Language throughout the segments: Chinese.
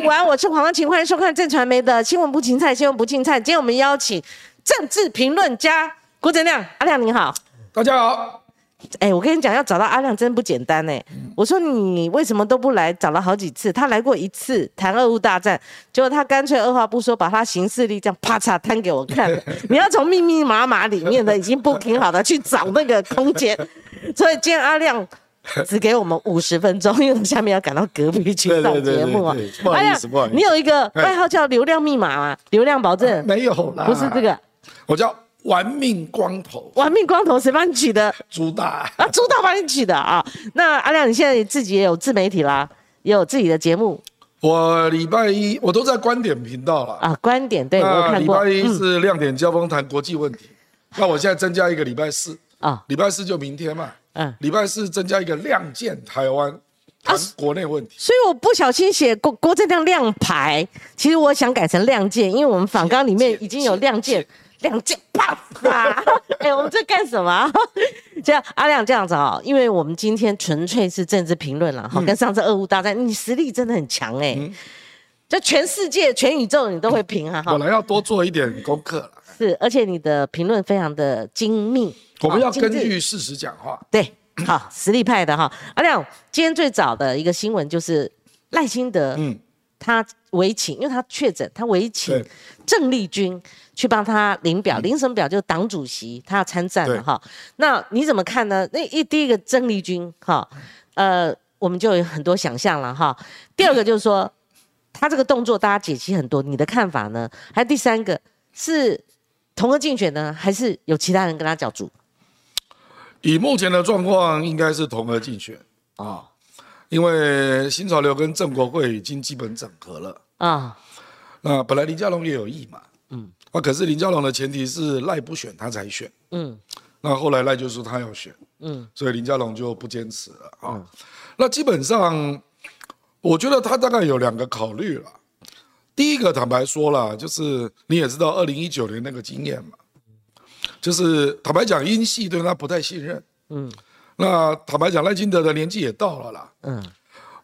午安，我是黄光琴，欢迎收看正传媒的新闻不芹菜，新闻不芹菜。今天我们邀请政治评论家郭正亮，阿亮你好。大家好，哎，我跟你讲，要找到阿亮真不简单哎。我说你为什么都不来？找了好几次，他来过一次谈俄乌大战，结果他干脆二话不说，把他行事历这样啪嚓摊给我看。你要从密密麻麻里面的已经 booking 好的去找那个空间，所以今天阿亮。只给我们五十分钟，因为下面要赶到隔壁去上节目啊。不好意思，不好意思。你有一个外号叫“流量密码”吗？流量保证？没有啦，不是这个。我叫“玩命光头”。玩命光头谁帮你取的？朱大啊，朱大帮你取的啊。那阿亮，你现在自己也有自媒体啦，也有自己的节目。我礼拜一我都在观点频道了啊。观点对我看过。礼拜一是亮点交锋谈国际问题，那我现在增加一个礼拜四啊，礼拜四就明天嘛。嗯，礼拜四增加一个亮剑台湾谈国内问题，所以我不小心写郭郭正亮亮牌，其实我想改成亮剑，因为我们访纲里面已经有亮剑，亮剑啪啪！哎，我们在干什么？这样阿亮这样子啊，因为我们今天纯粹是政治评论了哈，跟上次俄乌大战，你实力真的很强哎，就全世界全宇宙你都会评哈。本来要多做一点功课了，是，而且你的评论非常的精密。我们要根据事实讲话。对，好，实力派的哈。阿亮，今天最早的一个新闻就是赖清德，嗯，他委请，因为他确诊，他委请郑丽君去帮他领表，领什么表？就是党主席，他要参战了哈。那你怎么看呢？那一第一个郑丽君哈，呃，我们就有很多想象了哈。第二个就是说，他这个动作大家解析很多，你的看法呢？还有第三个是同个竞选呢，还是有其他人跟他角逐？以目前的状况，应该是同额竞选啊，因为新潮流跟郑国会已经基本整合了啊。那本来林佳龙也有意嘛，嗯，啊，可是林佳龙的前提是赖不选他才选，嗯，那后来赖就说他要选，嗯，所以林佳龙就不坚持了啊。那基本上，我觉得他大概有两个考虑了。第一个，坦白说了，就是你也知道二零一九年那个经验嘛。就是坦白讲，英系对他不太信任。嗯，那坦白讲，赖清德的年纪也到了啦。嗯，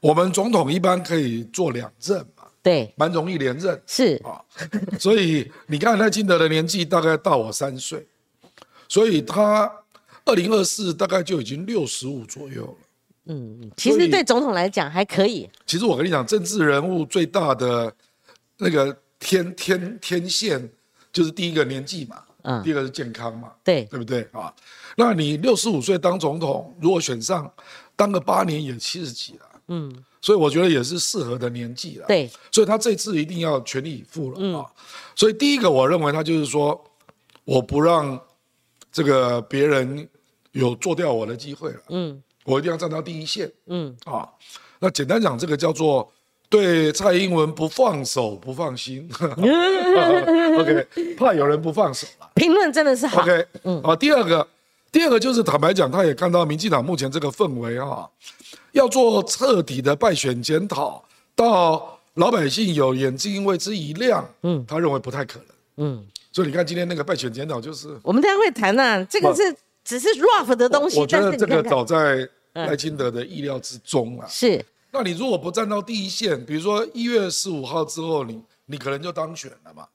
我们总统一般可以做两任嘛。对，蛮容易连任。是啊，所以你看赖清德的年纪大概大我三岁，所以他二零二四大概就已经六十五左右了。嗯，其实对总统来讲还可以。其实我跟你讲，政治人物最大的那个天天天线就是第一个年纪嘛。第二个是健康嘛，对对不对啊？那你六十五岁当总统，如果选上，当个八年也七十几了，嗯，所以我觉得也是适合的年纪了。对，所以他这次一定要全力以赴了啊。所以第一个，我认为他就是说，我不让这个别人有做掉我的机会了，嗯，我一定要站到第一线，嗯啊。那简单讲，这个叫做。对蔡英文不放手不放心，OK，怕有人不放手了。评论真的是好，OK，嗯，好。第二个，第二个就是坦白讲，他也看到民进党目前这个氛围啊，要做彻底的败选检讨，到老百姓有眼睛为之一亮，嗯，他认为不太可能，嗯。所以你看今天那个败选检讨，就是我们等下会谈呐，这个是只是 rough 的东西，我觉得这个早在赖清德的意料之中啊，是。那你如果不站到第一线，比如说一月十五号之后，你你可能就当选了嘛？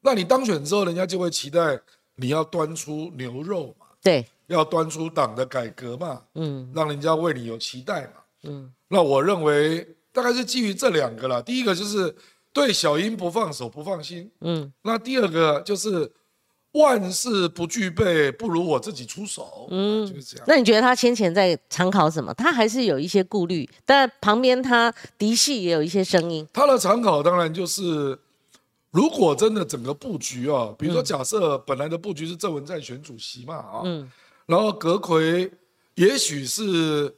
那你当选之后，人家就会期待你要端出牛肉嘛？对，要端出党的改革嘛？嗯，让人家为你有期待嘛？嗯，那我认为大概是基于这两个了。第一个就是对小英不放手不放心，嗯，那第二个就是。万事不具备，不如我自己出手。嗯，就是这样。那你觉得他先前在参考什么？他还是有一些顾虑，但旁边他嫡系也有一些声音。他的参考当然就是，如果真的整个布局啊，比如说假设本来的布局是郑文在选主席嘛，啊，嗯，然后阁魁也许是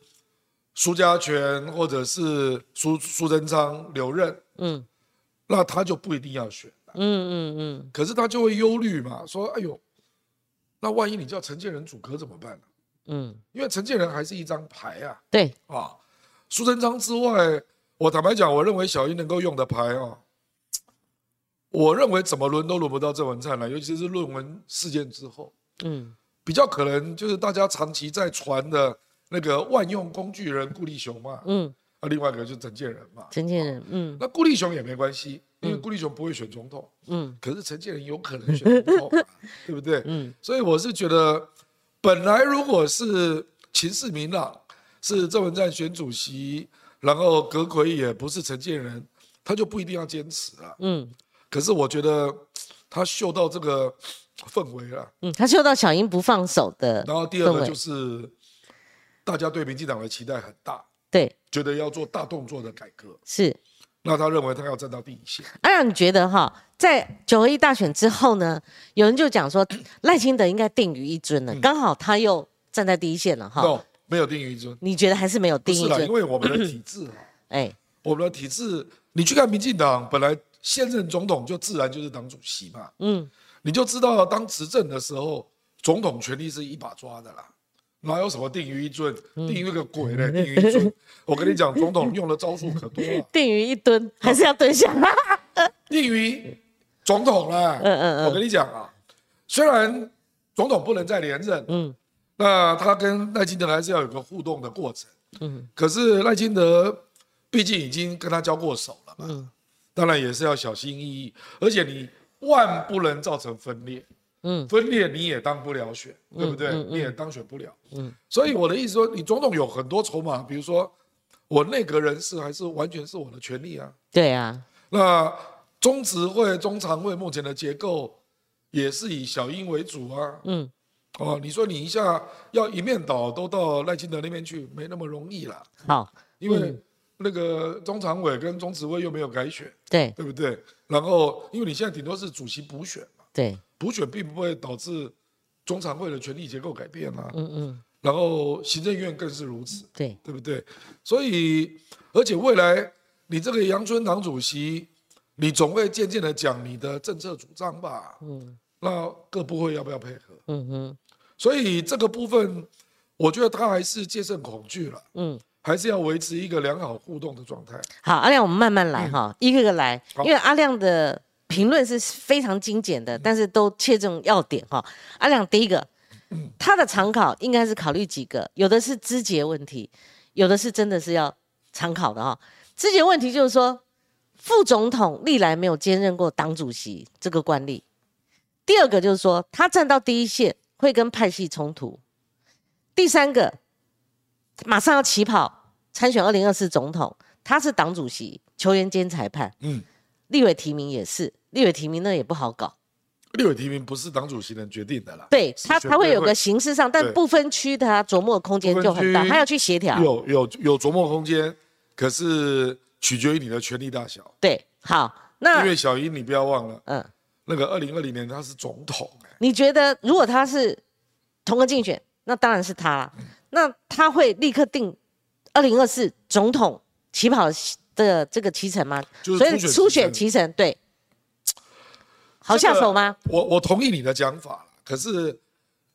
苏家权或者是苏苏贞昌留任，嗯，那他就不一定要选。嗯嗯嗯，可是他就会忧虑嘛，说哎呦，那万一你叫陈建仁主科怎么办呢？嗯，因为陈建仁还是一张牌啊。对啊，苏贞昌之外，我坦白讲，我认为小英能够用的牌啊，我认为怎么轮都轮不到郑文灿了，尤其是论文事件之后，嗯，比较可能就是大家长期在传的那个万用工具人顾立雄嘛，嗯，啊另外一个就是陈建仁嘛。陈建仁，嗯。那顾立雄也没关系，因为顾立雄不会选总统，嗯。可是陈建仁有可能选总统，对不对？嗯。所以我是觉得，本来如果是秦世明朗是郑文灿选主席，然后葛奎也不是陈建仁，他就不一定要坚持了，嗯。可是我觉得他嗅到这个氛围了，嗯，他嗅到小英不放手的。然后第二个就是。大家对民进党的期待很大，对，觉得要做大动作的改革，是。那他认为他要站到第一线。阿亮，你觉得哈，在九合一大选之后呢，有人就讲说赖清德应该定于一尊了，刚好他又站在第一线了哈。没有定于一尊。你觉得还是没有定一尊？因为我们的体制哈，哎，我们的体制，你去看民进党，本来现任总统就自然就是党主席嘛，嗯，你就知道当执政的时候，总统权力是一把抓的啦。哪有什么定于一尊？定于个鬼嘞！定于一尊，我跟你讲，总统用的招数可多了。定于一蹲，还是要蹲下。定于总统了。嗯嗯嗯。我跟你讲啊，虽然总统不能再连任，嗯，那他跟赖清德还是要有个互动的过程。嗯。可是赖清德毕竟已经跟他交过手了嘛，嗯，当然也是要小心翼翼，而且你万不能造成分裂。嗯，分裂你也当不了选，对不对？你也当选不了。嗯，所以我的意思说，你总统有很多筹码，比如说我内阁人事还是完全是我的权利啊。对啊。那中执会、中常会目前的结构也是以小英为主啊。嗯。哦，你说你一下要一面倒都到赖清德那边去，没那么容易了。好，因为那个中常委跟中执会又没有改选，对，对不对？然后因为你现在顶多是主席补选嘛。对。补选并不会导致中常会的权力结构改变啊，嗯嗯，然后行政院更是如此，对对不对？所以，而且未来你这个杨春党主席，你总会渐渐的讲你的政策主张吧，嗯，那各部会要不要配合？嗯哼，所以这个部分，我觉得他还是戒慎恐惧了，嗯，还是要维持一个良好互动的状态。好，阿亮，我们慢慢来哈，一个个来，因为阿亮的。评论是非常精简的，但是都切中要点哈。阿亮，第一个，他的常考应该是考虑几个，有的是肢节问题，有的是真的是要常考的哈。肢节问题就是说，副总统历来没有兼任过党主席这个惯例。第二个就是说，他站到第一线会跟派系冲突。第三个，马上要起跑参选二零二四总统，他是党主席、球员兼裁判，嗯，立委提名也是。立委提名那也不好搞，立委提名不是党主席能决定的啦。对他，他会有个形式上，但不分区他琢磨的空间就很大，他要去协调。有有有琢磨空间，可是取决于你的权力大小。对，好，那因为小英你不要忘了，嗯，那个二零二零年他是总统，你觉得如果他是同个竞选，那当然是他，那他会立刻定二零二四总统起跑的这个提成吗？所以初选提成对。好下手吗？我我同意你的讲法可是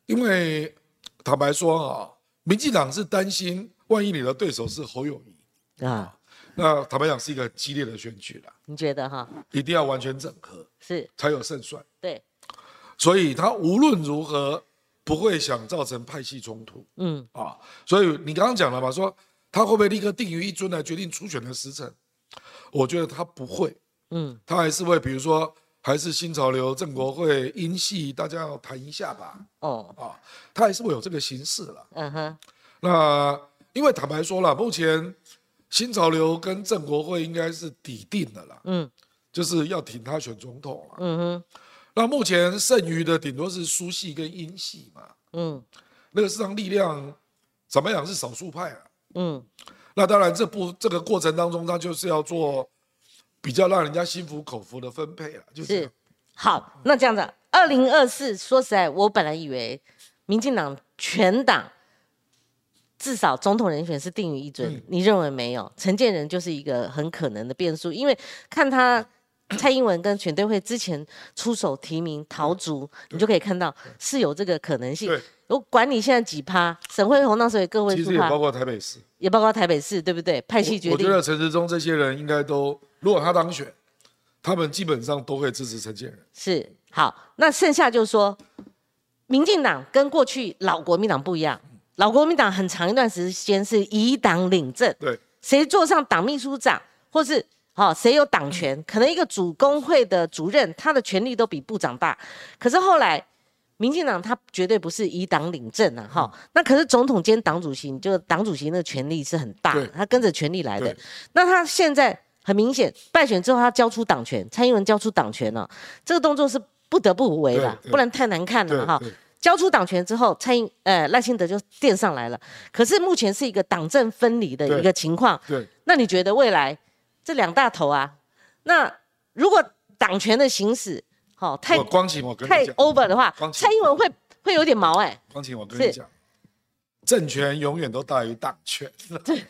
因为坦白说啊，民进党是担心万一你的对手是侯友谊啊，那坦白讲是一个激烈的选举了。你觉得哈？一定要完全整合是才有胜算。对，所以他无论如何不会想造成派系冲突。嗯啊，所以你刚刚讲了嘛，说他会不会立刻定于一尊来决定初选的时辰？我觉得他不会。嗯，他还是会比如说。还是新潮流、郑国会、英系，大家要谈一下吧。哦，啊，他还是会有这个形式了。嗯哼。那因为坦白说了，目前新潮流跟郑国会应该是底定的了。嗯。就是要挺他选总统了。嗯哼。那目前剩余的顶多是苏系跟英系嘛。嗯。那个市场力量怎么讲是少数派啊。嗯。那当然，这部这个过程当中，他就是要做。比较让人家心服口服的分配了，就是好。那这样子，二零二四，说实在，我本来以为民进党全党至少总统人选是定于一尊，你认为没有？陈建仁就是一个很可能的变数，因为看他 蔡英文跟全队会之前出手提名陶竹，你就可以看到是有这个可能性。我管你现在几趴，沈惠宏那时候也各位其实也包括台北市，也包括台北市，对不对？派系决定。我觉得陈时中这些人应该都。如果他当选，他们基本上都会支持陈建仁。是好，那剩下就是说，民进党跟过去老国民党不一样，老国民党很长一段时间是以党领政，对，谁坐上党秘书长，或是好谁有党权，可能一个主工会的主任，他的权力都比部长大。可是后来，民进党他绝对不是以党领政啊，哈。那可是总统兼党主席，就党主席那个权力是很大，他跟着权力来的。那他现在很明显败选之后，他交出党权，蔡英文交出党权了，这个动作是不得不为的，不然太难看了哈。交出党权之后，蔡英呃赖清德就垫上来了。可是目前是一个党政分离的一个情况。对。那你觉得未来这两大头啊，那如果党权的行使，好太光景我跟太 over 的话，蔡英文会会有点毛哎。光景我跟你讲，政权永远都大于党权。对。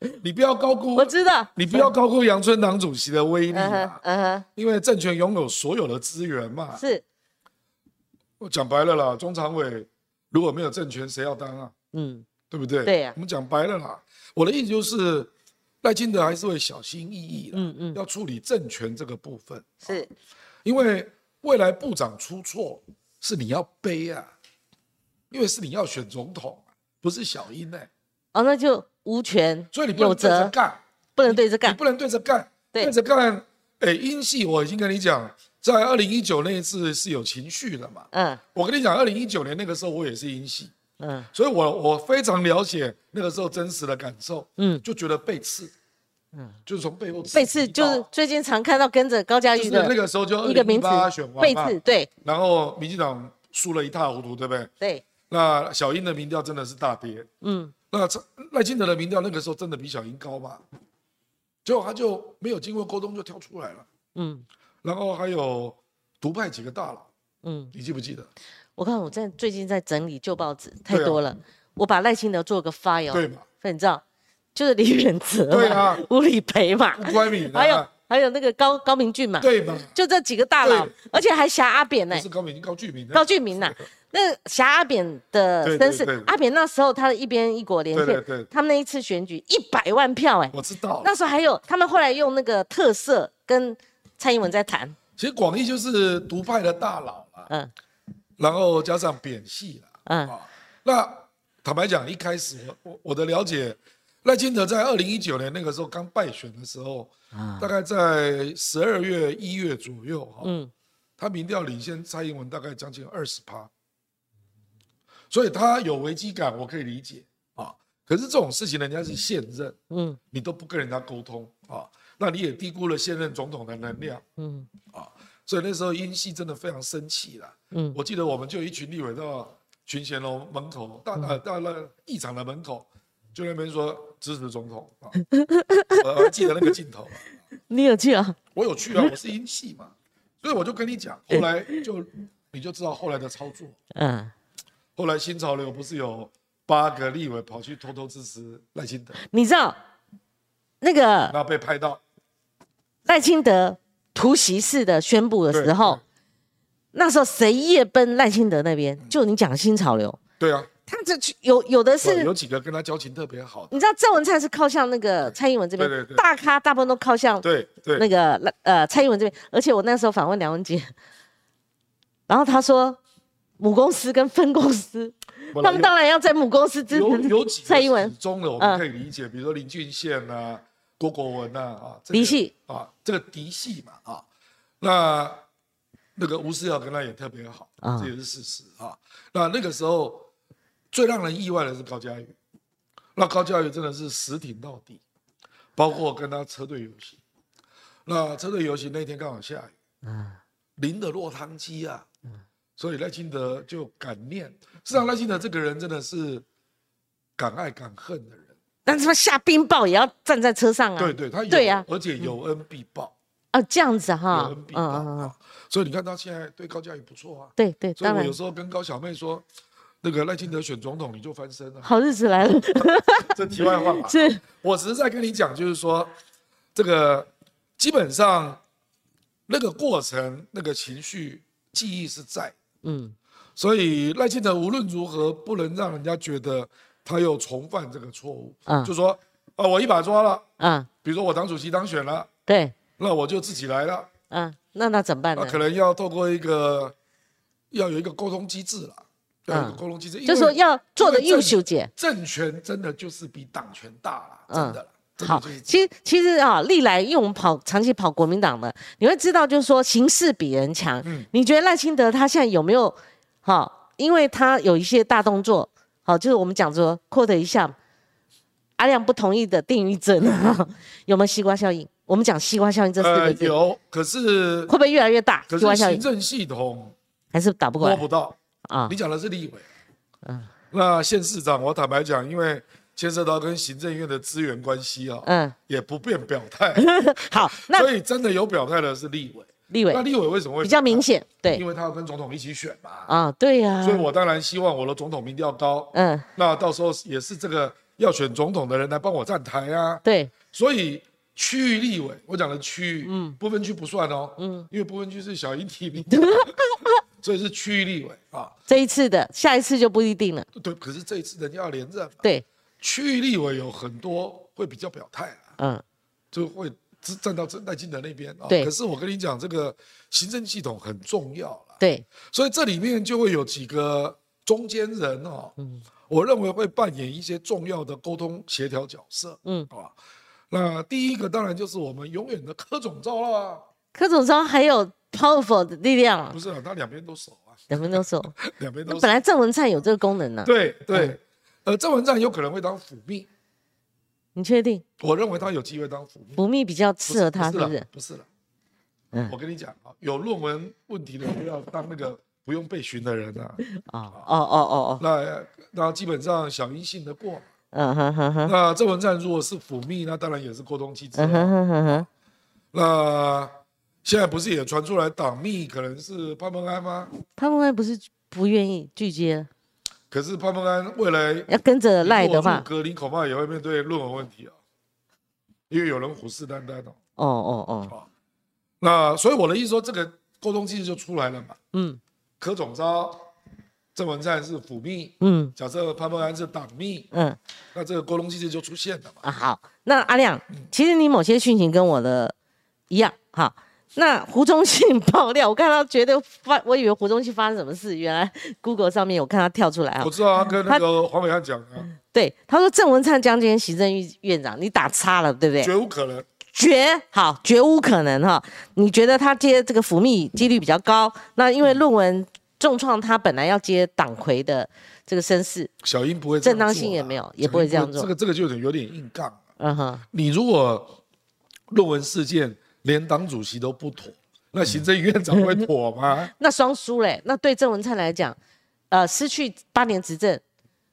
你不要高估，我知道。你不要高估杨春党主席的威力啊。嗯哼。因为政权拥有所有的资源嘛。是。我讲白了啦，中常委如果没有政权，谁要当啊？嗯，对不对？对呀。我们讲白了啦，我的意思就是赖清德还是会小心翼翼的，嗯嗯，要处理政权这个部分。是，因为未来部长出错是你要背啊，因为是你要选总统，不是小英哎。哦，那就无权，所以你不能对着干，不能对着干，你不能对着干，对着干。哎，英系我已经跟你讲。在二零一九那一次是有情绪的嘛？嗯，我跟你讲，二零一九年那个时候我也是英系，嗯，所以我我非常了解那个时候真实的感受，嗯，就觉得被刺，嗯，就是从背后背刺，就是最近常看到跟着高嘉瑜的那个时候就一个名字背刺，对，然后民进党输了一塌糊涂，对不对？对，那小英的民调真的是大跌，嗯，那赖清德的民调那个时候真的比小英高嘛？结果他就没有经过沟通就跳出来了，嗯。然后还有独派几个大佬，嗯，你记不记得？我看我在最近在整理旧报纸，太多了。我把赖清德做个 file，对嘛？你知道，就是李远哲，对啊，吴理培嘛，吴光敏，还有还有那个高高明俊嘛，对嘛？就这几个大佬，而且还挟阿扁呢，是高明高俊明，高俊明呐。那挟阿扁的身世，阿扁那时候他的一边一国连线，他们那一次选举一百万票，哎，我知道。那时候还有他们后来用那个特色跟。蔡英文在谈，其实广义就是独派的大佬了，嗯，然后加上扁系了，嗯，那坦白讲，一开始我我的了解，赖清德在二零一九年那个时候刚败选的时候，大概在十二月一月左右，哈，嗯，他民调领先蔡英文大概将近二十趴，所以他有危机感，我可以理解啊。可是这种事情人家是现任，嗯，你都不跟人家沟通啊。那你也低估了现任总统的能量，嗯。啊，所以那时候英系真的非常生气了，嗯，我记得我们就一群立委到群贤楼门口，到呃到了议场的门口，就那边说支持总统啊，我记得那个镜头，你有去啊？我有去啊，我是英系嘛，所以我就跟你讲，后来就你就知道后来的操作，嗯，后来新潮流不是有八个立委跑去偷偷支持赖清德，你知道那个那被拍到。赖清德突袭式的宣布的时候，那时候谁夜奔赖清德那边？就你讲新潮流。对啊，他这有有的是有几个跟他交情特别好。你知道郑文灿是靠向那个蔡英文这边，大咖大部分都靠向对对那个呃蔡英文这边。而且我那时候访问梁文杰，然后他说母公司跟分公司，他们当然要在母公司支持蔡英文中的我们可以理解，比如说林俊宪啊。郭国文呐啊，嫡系啊，这个嫡系嘛啊，那那个吴思瑶跟他也特别好啊，这也是事实啊。那那个时候最让人意外的是高嘉宇，那高嘉宇真的是实挺到底，包括跟他车队游戏。那车队游戏那天刚好下雨，嗯，淋得落汤鸡啊，嗯，所以赖清德就感念。实际上赖清德这个人真的是敢爱敢恨的人。但是他下冰雹也要站在车上啊！对对，他对呀，而且有恩必报啊，这样子哈，有恩必报啊。所以你看他现在对高嘉宇不错啊。对对，所以我有时候跟高小妹说，那个赖清德选总统你就翻身了。好日子来了。这题外话嘛，是我只是在跟你讲，就是说这个基本上那个过程、那个情绪记忆是在，嗯，所以赖清德无论如何不能让人家觉得。他又重犯这个错误，嗯，就说啊，我一把抓了，嗯，比如说我党主席当选了，对，那我就自己来了，嗯，那那怎么办呢？可能要透过一个，要有一个沟通机制了，嗯，沟通机制，就说要做的优秀姐，政权真的就是比党权大了，真的了，好，其实其实啊，历来因为我们跑长期跑国民党的，你会知道，就是说形势比人强。嗯，你觉得赖清德他现在有没有好？因为他有一些大动作，好，就是我们讲说 quote 一下，阿亮不同意的定义症，有没有西瓜效应？我们讲西瓜效应这四个字，有，可是会不会越来越大？可是行政系统还是打不过，摸不到啊。你讲的是立委，嗯，那县市长，我坦白讲，因为。牵涉到跟行政院的资源关系啊，嗯，也不便表态。好，那所以真的有表态的是立委。立委，那立委为什么会比较明显？对，因为他要跟总统一起选嘛。啊，对呀。所以我当然希望我的总统民调高。嗯。那到时候也是这个要选总统的人来帮我站台啊。对。所以区域立委，我讲的区域，嗯，不分区不算哦。嗯。因为不分区是小英提名。所以是区域立委啊。这一次的，下一次就不一定了。对，可是这一次人家要连任。对。区域立委有很多会比较表态啊，嗯，就会站到赖清德那边啊。对。可是我跟你讲，这个行政系统很重要了。对。所以这里面就会有几个中间人哦，嗯，我认为会扮演一些重要的沟通协调角色。嗯，啊，那第一个当然就是我们永远的柯总召了。柯总召还有 powerful 的力量。不是啊，他两边都守啊。两边都守。两边都。本来郑文灿有这个功能呢。对对。呃，郑文灿有可能会当辅秘，你确定？我认为他有机会当辅秘，辅秘比较适合他，是不是？不是了，嗯，我跟你讲啊，有论文问题的就要当那个不用被询的人啊。哦哦哦哦哦，那那基本上小英信得过。嗯哼哼哼。那郑文灿如果是辅秘，那当然也是沟通机制。嗯哼哼哼哼。那现在不是也传出来党秘可能是潘孟安吗？潘孟安不是不愿意拒接。可是潘孟安未来要跟着赖的话，隔离恐怕也会面对论文问题啊，因为有人虎视眈眈哦。哦哦哦。那所以我的意思说，这个沟通机制就出来了嘛。嗯。柯总召，郑文灿是辅秘。嗯。假设潘孟安是党秘。嗯。那这个沟通机制就出现了嘛。啊好，那阿亮，其实你某些讯息跟我的一样，哈。那胡忠信爆料，我看到觉得发，我以为胡忠信发生什么事，原来 Google 上面我看他跳出来啊。我知道他，跟那个黄伟汉讲啊。对，他说郑文灿将军行政院院长，你打叉了，对不对？绝无可能。绝好，绝无可能哈。你觉得他接这个福秘几率比较高？那因为论文重创他本来要接党魁的这个身世，小英不会正当性也没有，也不会这样做。这个这个就有点有点硬杠。嗯哼，你如果论文事件。连党主席都不妥，那行政院长会妥吗？那双输嘞。那对郑文灿来讲，呃，失去八年执政，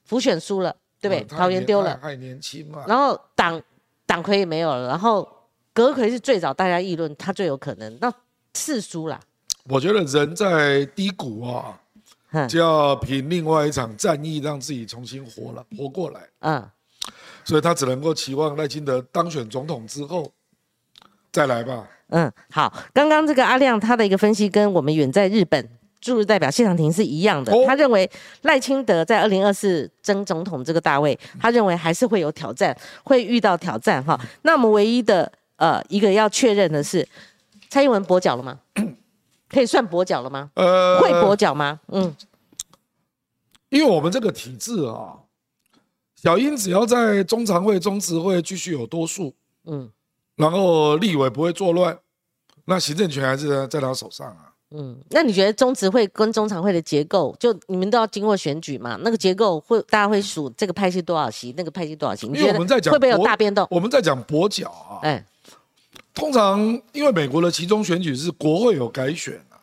浮选输了，对不对？桃园丢了，还年轻嘛。然后党党魁也没有了，然后阁魁是最早大家议论他最有可能，那四输了。我觉得人在低谷啊，就要凭另外一场战役让自己重新活了，活过来。嗯，所以他只能够期望赖清德当选总统之后。再来吧。嗯，好。刚刚这个阿亮他的一个分析跟我们远在日本驻日代表谢长廷是一样的。他认为赖清德在二零二四争总统这个大位，他认为还是会有挑战，会遇到挑战哈。那我们唯一的呃一个要确认的是，蔡英文跛脚了吗？可以算跛脚了吗？呃，会跛脚吗？嗯，因为我们这个体制啊，小英只要在中常会、中执会继续有多数，嗯。然后立委不会作乱，那行政权还是在他手上啊。嗯，那你觉得中执会跟中常会的结构，就你们都要经过选举嘛？那个结构会大家会数这个派系多少席，那个派系多少席？因为我们在讲会不会有大变动？我们在讲跛脚啊。哎，通常因为美国的其中选举是国会有改选啊，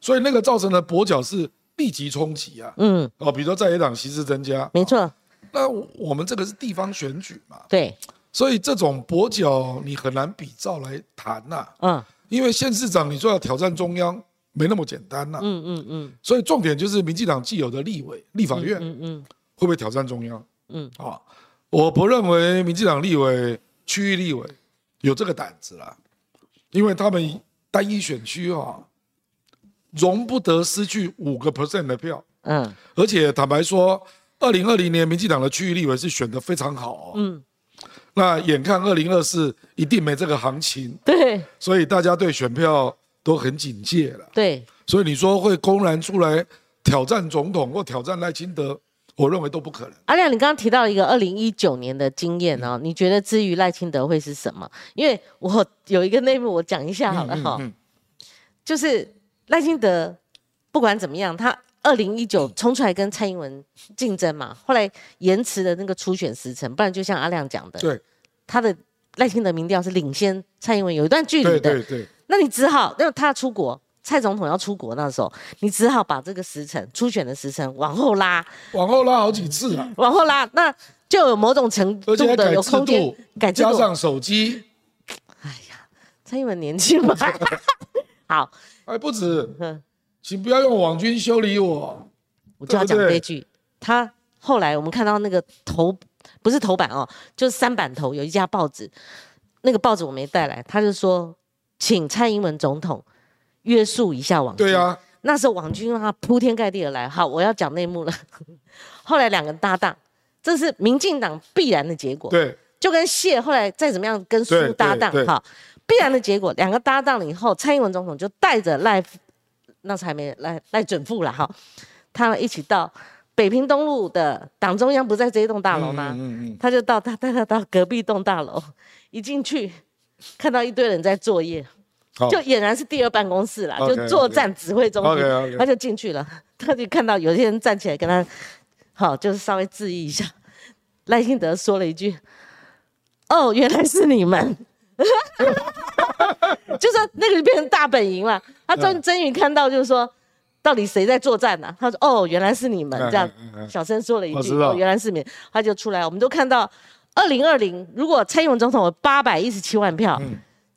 所以那个造成的跛脚是立即冲击啊。嗯，哦，比如说在野党席次增加，没错。那我们这个是地方选举嘛？对。所以这种跛脚你很难比照来谈呐，嗯，因为县市长你说要挑战中央没那么简单呐，嗯嗯嗯，所以重点就是民进党既有的立委、立法院，嗯嗯，会不会挑战中央？嗯，啊，我不认为民进党立委、区域立委有这个胆子啦，因为他们单一选区啊，容不得失去五个 percent 的票，嗯，而且坦白说，二零二零年民进党的区域立委是选的非常好，嗯。那眼看二零二四一定没这个行情，对，所以大家对选票都很警戒了，对，所以你说会公然出来挑战总统或挑战赖清德，我认为都不可能。阿亮，你刚刚提到一个二零一九年的经验哦，你觉得至于赖清德会是什么？因为我有一个内幕，我讲一下好了哈，就是赖清德不管怎么样，他二零一九冲出来跟蔡英文竞争嘛，后来延迟的那个初选时程，不然就像阿亮讲的，对，他的赖清德民调是领先蔡英文有一段距离的，对对，那你只好，因为他出国。蔡总统要出国那时候，你只好把这个时辰初选的时辰往后拉，往后拉好几次啊，往后拉，那就有某种程度的有空间改加上手机。哎呀，蔡英文年轻嘛，好，哎不止，请不要用网军修理我，我就要讲这句。他后来我们看到那个头不是头版哦，就是三版头有一家报纸，那个报纸我没带来，他就说请蔡英文总统。约束一下网军，对啊，那时候网军让他铺天盖地而来。好，我要讲内幕了。后来两个搭档，这是民进党必然的结果。对，就跟谢后来再怎么样跟苏搭档，哈，必然的结果。两个搭档了以后，蔡英文总统就带着赖，那时还没赖赖准富了哈，他们一起到北平东路的党中央，不在这一栋大楼吗？嗯嗯，他就到他带他到隔壁栋大楼，一进去看到一堆人在作业。就俨然是第二办公室了，就作战指挥中心，他就进去了，他就看到有些人站起来跟他，好，就是稍微质疑一下。赖幸德说了一句：“哦，原来是你们。”就说那个就变成大本营了。他终终于看到，就是说到底谁在作战呢？他说：“哦，原来是你们。”这样小声说了一句：“哦，原来是你。”他就出来，我们都看到，二零二零如果蔡英文总统有八百一十七万票，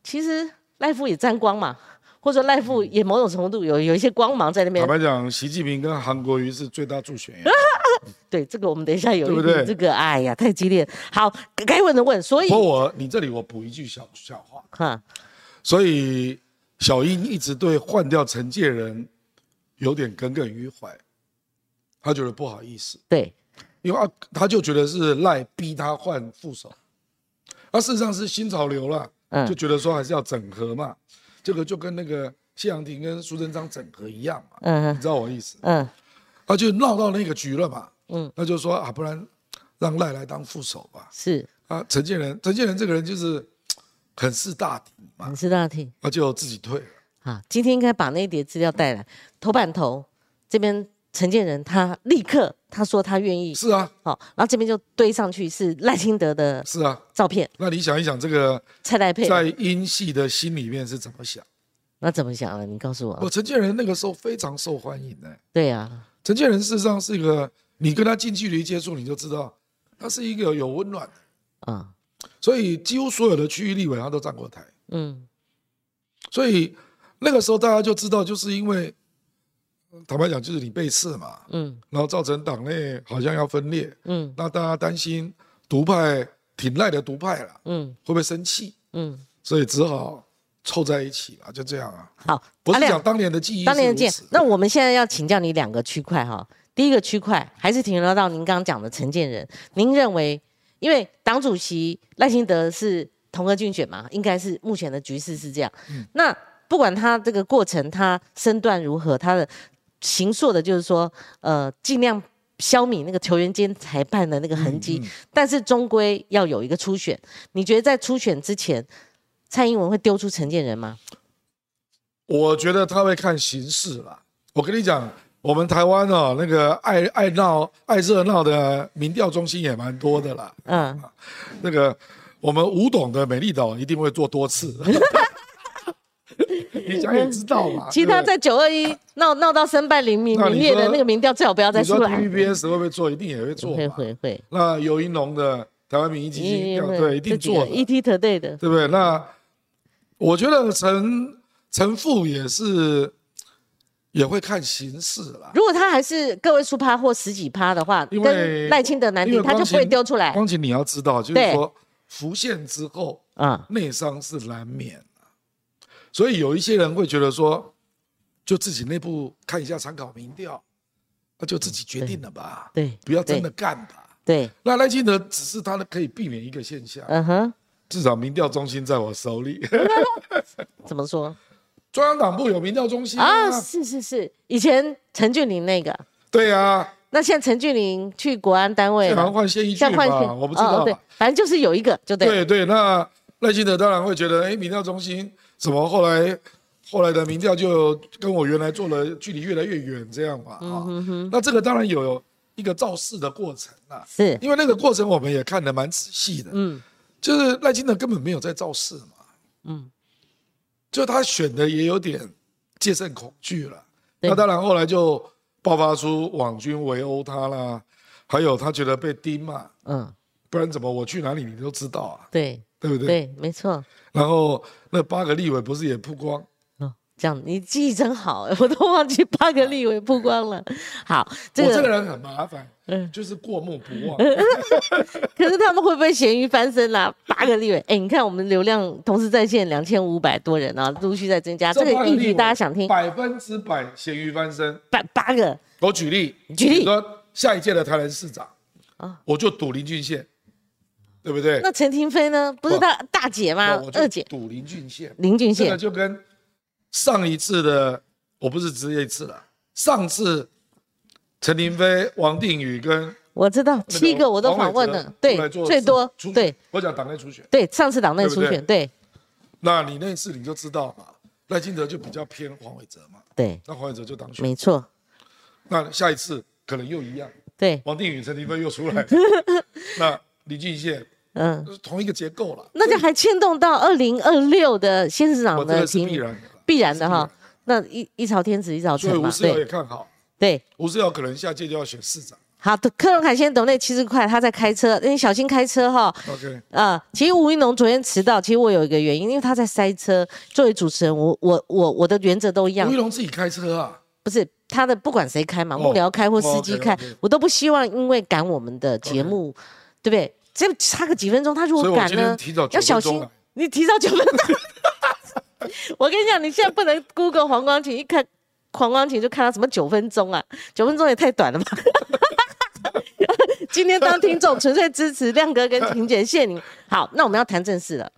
其实。赖富也沾光嘛，或者说赖富也某种程度有有一些光芒在那边。坦白讲，习近平跟韩国瑜是最大助选。对，这个我们等一下有一点这个，哎呀，太激烈。好，该问的问，所以。我你这里我补一句小小话哈，所以小英一直对换掉陈建仁有点耿耿于怀，他觉得不好意思。对，因为啊，他就觉得是赖逼他换副手，而事实上是新潮流了。就觉得说还是要整合嘛，这个就跟那个谢阳廷跟苏贞昌整合一样嘛，嗯，你知道我意思？嗯，他就闹到那个局了嘛，嗯，那就说啊，不然让赖来当副手吧。是啊，陈建仁，陈建仁这个人就是很是大体嘛，很是大体，那就自己退了。啊，今天应该把那一叠资料带来，头版头这边。陈建仁他立刻他说他愿意是啊，好，然后这边就堆上去是赖清德的是啊照片。那你想一想，这个蔡赖佩在英系的心里面是怎么想？那怎么想啊？你告诉我。我陈建仁那个时候非常受欢迎的。对啊，陈建仁事实上是一个，你跟他近距离接触，你就知道他是一个有温暖的啊。所以几乎所有的区域立委他都站过台。嗯。所以那个时候大家就知道，就是因为。坦白讲，就是你被刺嘛，嗯，然后造成党内好像要分裂，嗯，那大家担心独派挺赖的独派了，嗯，会不会生气？嗯，所以只好凑在一起了，就这样啊。好，不是讲当年的记忆，当年的记忆。那我们现在要请教你两个区块哈，第一个区块还是停留到您刚刚讲的陈建仁，您认为，因为党主席赖清德是同个竞选嘛，应该是目前的局势是这样。嗯，那不管他这个过程他身段如何，他的。行硕的，就是说，呃，尽量消弭那个球员间裁判的那个痕迹，但是终归要有一个初选。你觉得在初选之前，蔡英文会丢出陈建仁吗？我觉得他会看形势啦。我跟你讲，我们台湾哦，那个爱爱闹、爱热闹的民调中心也蛮多的啦。嗯，那个我们吴董的美丽岛一定会做多次。你想也知道嘛，其他在九二一闹闹到身败名名裂的那个民调，最好不要再出来。T V B S 会不会做？一定也会做。会会会。那尤英龙的台湾民意基金，对，一定做。E T Today 的，对不对？那我觉得陈陈富也是也会看形势啦。如果他还是个位数趴或十几趴的话，跟赖清德难题，他就不会丢出来。光晴，你要知道，就是说浮现之后，啊，内伤是难免。所以有一些人会觉得说，就自己内部看一下参考民调，那就自己决定了吧，对，不要真的干吧，对。那赖清德只是他的可以避免一个现象，嗯哼，至少民调中心在我手里。怎么说？中央党部有民调中心啊，是是是，以前陈俊霖那个。对呀，那现在陈俊霖去国安单位，好像换谢依俊吧？我不知道，对，反正就是有一个，就对。对对，那赖清德当然会觉得，哎，民调中心怎么后来后来的民调就跟我原来做的距离越来越远，这样嘛？啊，那这个当然有一个造势的过程啊，是。因为那个过程我们也看得蛮仔细的，嗯，就是赖清德根本没有在造势嘛，嗯，就他选的也有点戒慎恐惧了，那当然后来就。爆发出网军围殴他啦，还有他觉得被盯嘛，嗯，不然怎么我去哪里你都知道啊？对，对不对？对，没错。然后那八个立委不是也曝光？这样你记忆真好，我都忘记八个立委曝光了。好，我这个人很麻烦，嗯，就是过目不忘。可是他们会不会咸鱼翻身啦？八个立委，哎，你看我们流量同时在线两千五百多人啊，陆续在增加。这个议题大家想听？百分之百咸鱼翻身，八八个。我举例，举例说下一届的台南市长啊，我就赌林俊宪，对不对？那陈廷飞呢？不是他大姐吗？二姐赌林俊宪，林俊宪就跟。上一次的我不是只一次了，上次陈林飞、王定宇跟我知道七个我都访问了，对，最多对。我讲党内初选，对，上次党内初选，对。那你那次你就知道嘛，赖清德就比较偏黄伟哲嘛，对，那黄伟哲就当选，没错。那下一次可能又一样，对，王定宇、陈林飞又出来，那李俊宪。嗯，同一个结构了，那就还牵动到二零二六的县市长的提名。必然的哈，那一一朝天子一朝臣嘛，吴思尧也看好，对，吴思尧可能下届就要选市长。好的，克隆凯先等那七十块，他在开车，你小心开车哈。OK，啊，其实吴一农昨天迟到，其实我有一个原因，因为他在塞车。作为主持人，我我我我的原则都一样。吴一农自己开车啊？不是他的，不管谁开嘛，幕僚开或司机开，我都不希望因为赶我们的节目，对不对？这差个几分钟，他如果赶呢，要小心。你提早九分钟。我跟你讲，你现在不能 Google 黄光琴，一看黄光琴就看到什么九分钟啊，九分钟也太短了吧。今天当听众，纯粹支持亮哥跟婷姐，谢你。好，那我们要谈正事了。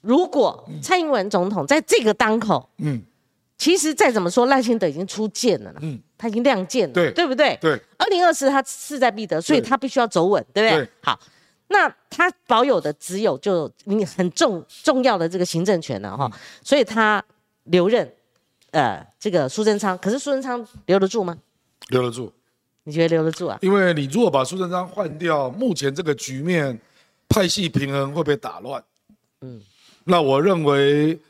如果蔡英文总统在这个当口，嗯，其实再怎么说，赖清德已经出剑了，嗯，他已经亮剑了，对，对不对？对。二零二四他势在必得，所以他必须要走稳，对不对？好。那他保有的只有就你很重重要的这个行政权了哈，所以他留任，呃，这个苏贞昌，可是苏贞昌留得住吗？留得住，你觉得留得住啊？因为你如果把苏贞昌换掉，目前这个局面派系平衡会被打乱。嗯，那我认为，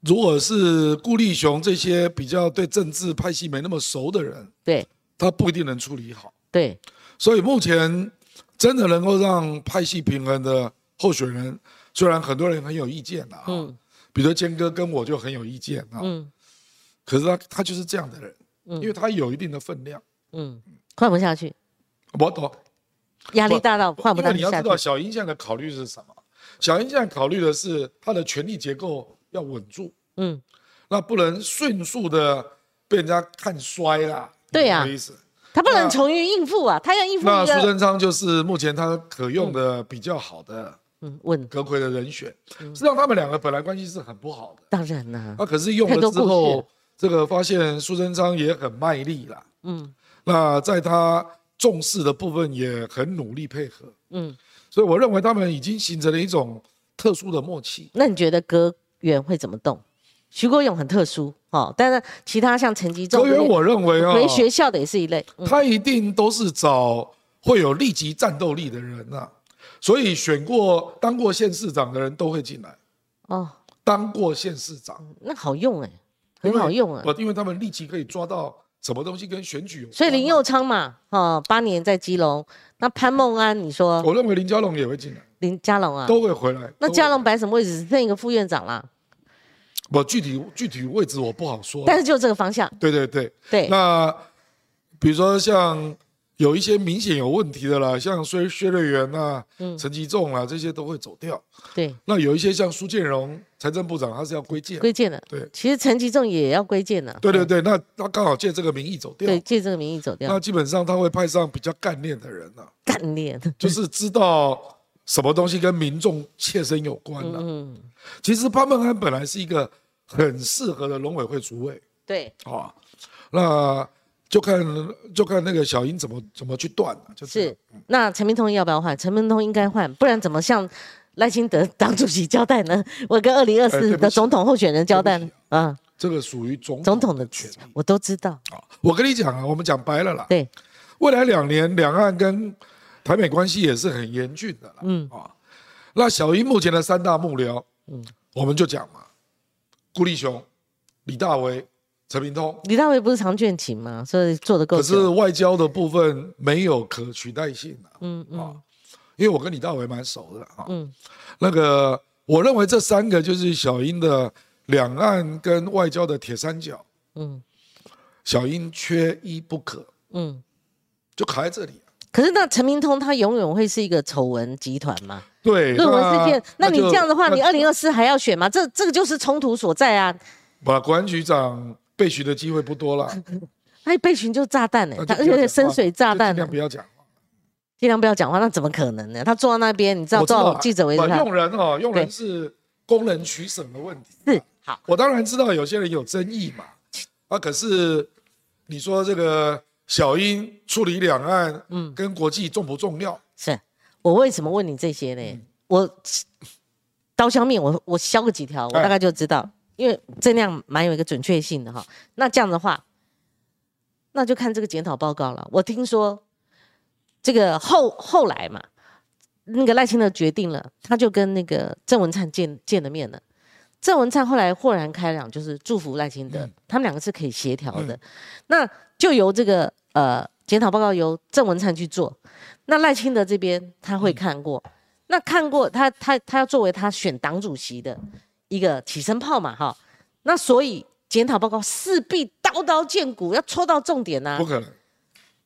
如果是顾立雄这些比较对政治派系没那么熟的人，对，他不一定能处理好。对，所以目前。真的能够让派系平衡的候选人，虽然很多人很有意见的啊，比如坚哥跟我就很有意见啊，嗯，可是他他就是这样的人，嗯，因为他有一定的分量，嗯，换不下去，我懂，压力大到换不下去。你要知道小英现在的考虑是什么？小英现在考虑的是他的权力结构要稳住，嗯，那不能迅速的被人家看衰啦，对呀，意思。他不能从于应付啊，他要应付那苏贞昌就是目前他可用的比较好的，嗯，问阁魁的人选。实际上他们两个本来关系是很不好的，当然啦。那可是用了之后，这个发现苏贞昌也很卖力啦，嗯，那在他重视的部分也很努力配合，嗯，所以我认为他们已经形成了一种特殊的默契。那你觉得阁员会怎么动？徐国勇很特殊，哦，但是其他像陈吉仲，因为我认为啊，回学校的也是一类，他一定都是找会有立即战斗力的人呐，所以选过当过县市长的人都会进来，哦，当过县市长，那好用哎，很好用啊，不，因为他们立即可以抓到什么东西跟选举有，所以林佑昌嘛，哦，八年在基隆，那潘孟安，你说，我认为林佳龙也会进来，林佳龙啊，都会回来，那佳龙摆什么位置？只剩一个副院长啦。不，具体具体位置我不好说，但是就这个方向。对对对对。那比如说像有一些明显有问题的啦，像薛薛瑞元呐、陈吉仲啊，这些都会走掉。对。那有一些像苏建荣财政部长，他是要归建。归建的。对。其实陈吉仲也要归建的。对对对，那他刚好借这个名义走掉。对，借这个名义走掉。那基本上他会派上比较干练的人呐。干练。就是知道什么东西跟民众切身有关的。嗯。其实潘孟安本来是一个。很适合的农委会主委，对啊，那就看就看那个小英怎么怎么去断了。就是，那陈明通要不要换？陈明通应该换，不然怎么向赖清德 党主席交代呢？我跟二零二四的总统候选人交代啊。这个属于总总统的权，我都知道。啊我跟你讲啊，我们讲白了啦。对，未来两年两岸跟台美关系也是很严峻的。嗯啊，那小英目前的三大幕僚，嗯，我们就讲嘛，顾立雄、李大为。陈明通，李大为不是常卷情吗？所以做的够。可是外交的部分没有可取代性啊。嗯嗯。啊，因为我跟李大为蛮熟的啊。嗯。那个，我认为这三个就是小英的两岸跟外交的铁三角。嗯。小英缺一不可。嗯。就卡在这里。可是那陈明通他永远会是一个丑闻集团吗？对。论文事件，那你这样的话，你二零二四还要选吗？这这个就是冲突所在啊。把国安局长。被询的机会不多了，他 被询就炸弹呢，他而且深水炸弹。尽量不要讲话，尽量不要讲话，那怎么可能呢？他坐在那边，你知道多少记者围着他？用人哦，用人是工人取舍的问题。是好，我当然知道有些人有争议嘛，啊，可是你说这个小英处理两岸，嗯，跟国际重不重要？是我为什么问你这些呢？我刀削面，我我削个几条，我大概就知道。因为这样蛮有一个准确性的哈，那这样的话，那就看这个检讨报告了。我听说这个后后来嘛，那个赖清德决定了，他就跟那个郑文灿见见了面了。郑文灿后来豁然开朗，就是祝福赖清德，他们两个是可以协调的。那就由这个呃检讨报告由郑文灿去做，那赖清德这边他会看过，那看过他他他要作为他选党主席的。一个起身炮嘛，哈，那所以检讨报告势必刀刀见骨，要戳到重点呐。不可能。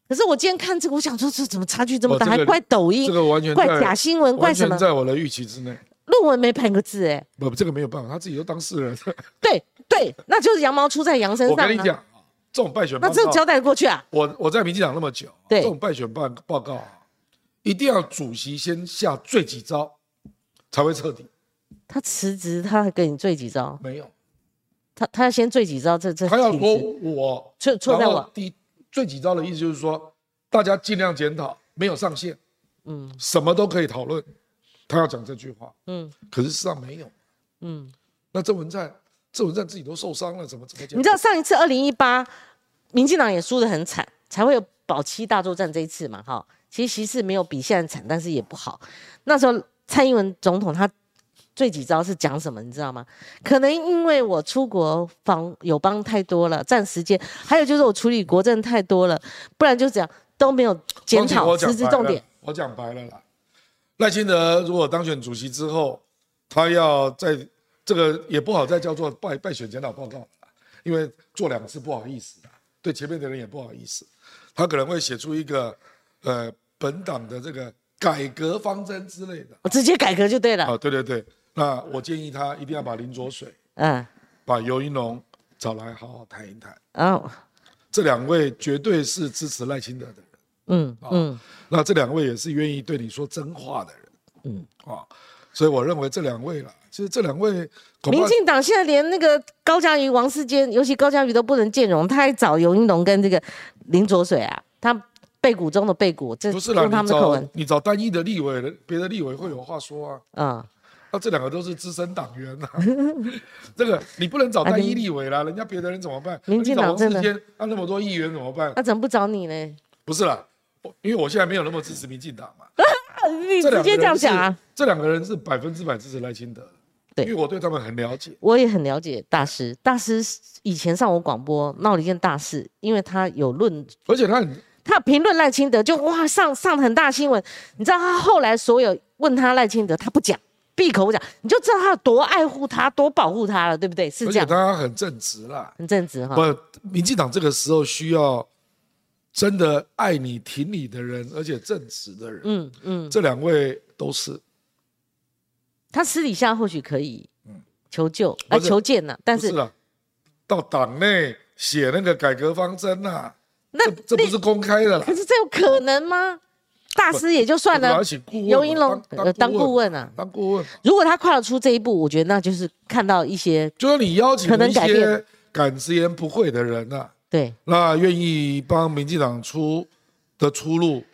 可是我今天看这个，我想说这怎么差距这么大？还怪抖音，这个完全怪假新闻，怪什么？在我的预期之内。论文没判个字，哎，不，这个没有办法，他自己都当事人。对对，那就是羊毛出在羊身上。我跟你讲啊，这种败选，那这交代过去啊？我我在民进党那么久，对。这种败选报报告啊，一定要主席先下最几招，才会彻底。他辞职，他还给你最几招？没有，他他要先最几招，这这他要说我错错在我。第最几招的意思就是说，大家尽量检讨，没有上限，嗯，什么都可以讨论，他要讲这句话，嗯，可是事实上没有，嗯，那郑文灿，郑文灿自己都受伤了，怎么怎么讲？你知道上一次二零一八，民进党也输得很惨，才会有保七大作战这一次嘛，哈，其实其实没有比现在惨，但是也不好。那时候蔡英文总统他。最几招是讲什么，你知道吗？可能因为我出国访友邦太多了，占时间；还有就是我处理国政太多了，不然就这样都没有检讨实质重点。我讲白了啦，赖清德如果当选主席之后，他要在这个也不好再叫做败败选检讨报告了，因为做两次不好意思的，对前面的人也不好意思，他可能会写出一个呃本党的这个改革方针之类的，我直接改革就对了。哦，对对对。那我建议他一定要把林卓水，嗯，把尤一龙找来好好谈一谈。哦，这两位绝对是支持赖清德的人。嗯嗯，那这两位也是愿意对你说真话的人。嗯啊，所以我认为这两位了，其实这两位，民进党现在连那个高嘉瑜、王世坚，尤其高嘉瑜都不能兼容，他还找尤英龙跟这个林卓水啊，他背骨中的背骨，这不是用他们的口吻，你找单一的立委，别的立委会有话说啊。嗯。那这两个都是资深党员啊，这个你不能找单一立委啦，人家别的人怎么办？民进党真的，那那么多议员怎么办？那怎么不找你呢？不是啦，因为我现在没有那么支持民进党嘛。你直接这样讲啊？这两个人是百分之百支持赖清德，对，因为我对他们很了解。我也很了解大师，大师以前上我广播闹了一件大事，因为他有论，而且他很他评论赖清德，就哇上上很大新闻。你知道他后来所有问他赖清德，他不讲。闭口不讲，你就知道他有多爱护他，多保护他了，对不对？是这样。而且他很正直啦，很正直哈。不，民进党这个时候需要真的爱你、挺你的人，而且正直的人。嗯嗯，这两位都是。他私底下或许可以求救啊，求见呢，但是到党内写那个改革方针呐，那这不是公开的了。可是这有可能吗？大师也就算了，尤英龙当顾问啊，当顾问。如果他跨得出这一步，我觉得那就是看到一些，就是你邀请一些敢直言不讳的人呐，对，那愿意帮民进党出的出路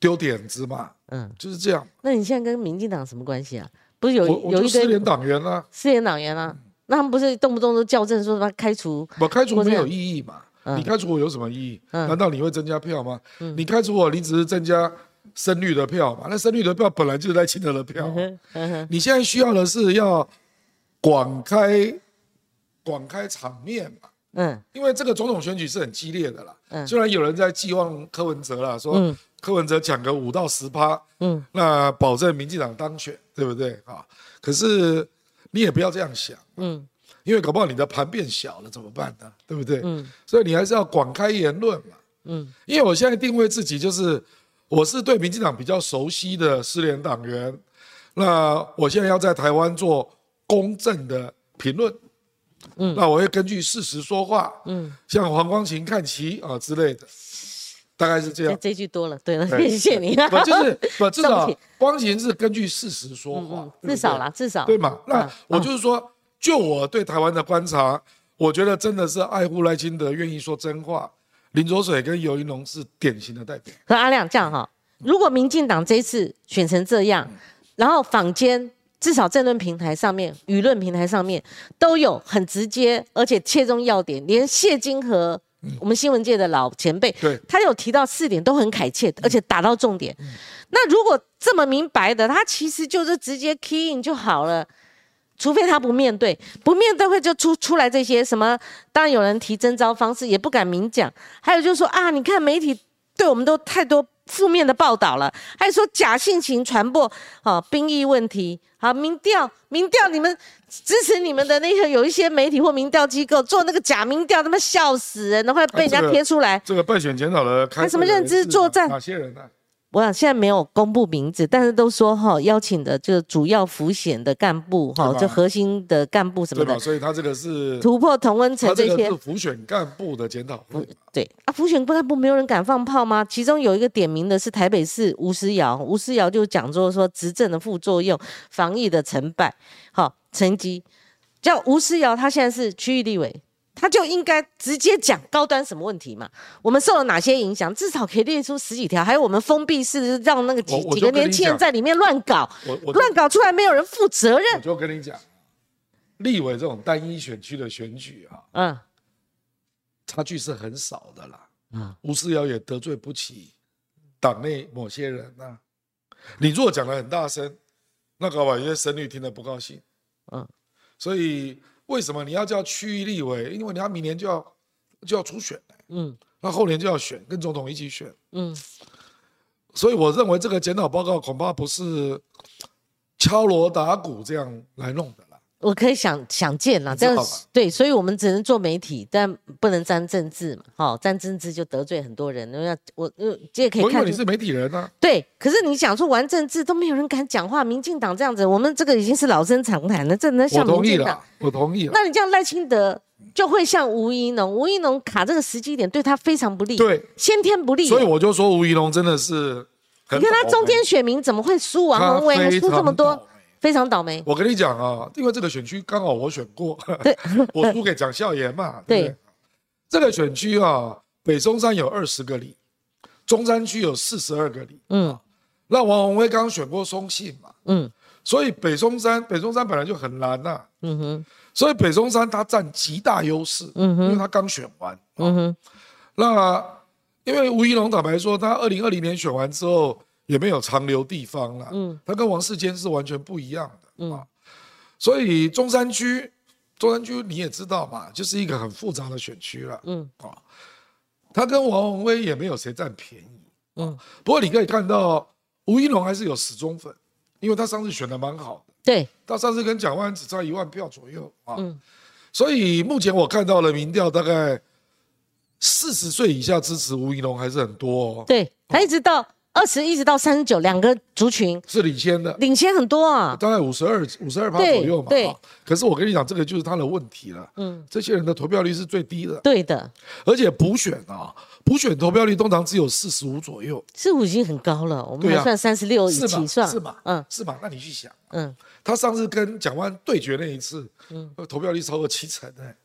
丢点子嘛，嗯，就是这样。那你现在跟民进党什么关系啊？不是有有一堆失联党员啊？失联党员啊？那他们不是动不动都校正说他开除？我开除没有意义嘛？你开除我有什么意义？难道你会增加票吗？你开除我，你只是增加深绿的票嘛？那深绿的票本来就是在清德的票。你现在需要的是要广开广开场面嘛？嗯，因为这个总统选举是很激烈的啦。嗯，虽然有人在寄望柯文哲啦，说柯文哲抢个五到十趴，嗯，那保证民进党当选，对不对啊？可是你也不要这样想，嗯。因为搞不好你的盘变小了怎么办呢？对不对？嗯，所以你还是要广开言论嘛。嗯，因为我现在定位自己就是，我是对民进党比较熟悉的失联党员，那我现在要在台湾做公正的评论，嗯，那我会根据事实说话，嗯，像黄光琴看齐啊之类的，大概是这样。这句多了，对了，谢谢你。不就是 不至少光琴是根据事实说话，至少啦，至少对嘛？那我就是说。就我对台湾的观察，我觉得真的是爱护赖清德，愿意说真话。林卓水跟尤一龙是典型的代表。和阿亮这样哈，如果民进党这次选成这样，然后坊间至少政论平台上面、舆论平台上面都有很直接而且切中要点，连谢金和我们新闻界的老前辈，对，他有提到四点都很恳切，而且打到重点。那如果这么明白的，他其实就是直接 key in 就好了。除非他不面对，不面对会就出出来这些什么？当然有人提征招方式，也不敢明讲。还有就是说啊，你看媒体对我们都太多负面的报道了，还有说假性情传播，哦兵役问题，好民调，民调你们支持你们的那些有一些媒体或民调机构做那个假民调，他妈笑死人，然后被人家贴出来。这个败选检讨了，还什么认知作战？哪些人呢？我想现在没有公布名字，但是都说哈邀请的就主要浮选的干部哈，就核心的干部什么的，所以他这个是突破同温层这些。是浮选干部的检讨会。对啊，浮选干部没有人敢放炮吗？其中有一个点名的是台北市吴思瑶，吴思瑶就讲说说执政的副作用、防疫的成败、好成绩，叫吴思瑶，他现在是区域立委。他就应该直接讲高端什么问题嘛？我们受了哪些影响？至少可以列出十几条。还有我们封闭式让那个几几个年轻人在里面乱搞，乱搞出来没有人负责任。我就跟你讲，立委这种单一选区的选举啊，嗯，差距是很少的啦。嗯，吴思瑶也得罪不起党内某些人呐。你如果讲的很大声，那搞不好有些神女听得不高兴。嗯，所以。为什么你要叫区域立委？因为你要明年就要就要初选嗯，那后年就要选，跟总统一起选，嗯，所以我认为这个检讨报告恐怕不是敲锣打鼓这样来弄的。我可以想想见啦，这样对，所以我们只能做媒体，但不能沾政治嘛。好，沾政治就得罪很多人。那我呃，这也可以看。因为你是媒体人啊。对，可是你讲出玩政治都没有人敢讲话，民进党这样子，我们这个已经是老生常谈了，这能像民进党？我同意了。那你这样赖清德就会像吴怡农，吴怡农卡这个时机点对他非常不利，对，先天不利。所以我就说吴怡农真的是，你看他中间选民怎么会输王宏威，还输这么多？非常倒霉。我跟你讲啊，因为这个选区刚好我选过，我输给蒋孝严嘛。对，这个选区啊，北松山有二十个里，中山区有四十二个里。嗯，那王宏威刚选过松信嘛。嗯，所以北松山，北松山本来就很难呐。嗯哼，所以北松山他占极大优势。嗯哼，因为他刚选完。嗯哼，那因为吴怡龙坦白说，他二零二零年选完之后。也没有长留地方了，嗯，他跟王世坚是完全不一样的，嗯，所以中山区，中山区你也知道嘛，就是一个很复杂的选区了，嗯，啊，他跟王宏威也没有谁占便宜，嗯，不过你可以看到吴一龙还是有死忠粉，因为他上次选的蛮好的，对，他上次跟蒋万只差一万票左右啊，嗯，所以目前我看到了民调，大概四十岁以下支持吴一龙还是很多哦，对他一直到。二十一直到三十九，两个族群是领先的，领先很多啊，大概五十二、五十二趴左右嘛。对，可是我跟你讲，这个就是他的问题了。嗯，这些人的投票率是最低的。对的，而且补选啊，补选投票率通常只有四十五左右，四五已经很高了。我们还算三十六以起算，是嘛？嗯，是嘛？那你去想，嗯，他上次跟蒋万对决那一次，嗯，投票率超过七成哎。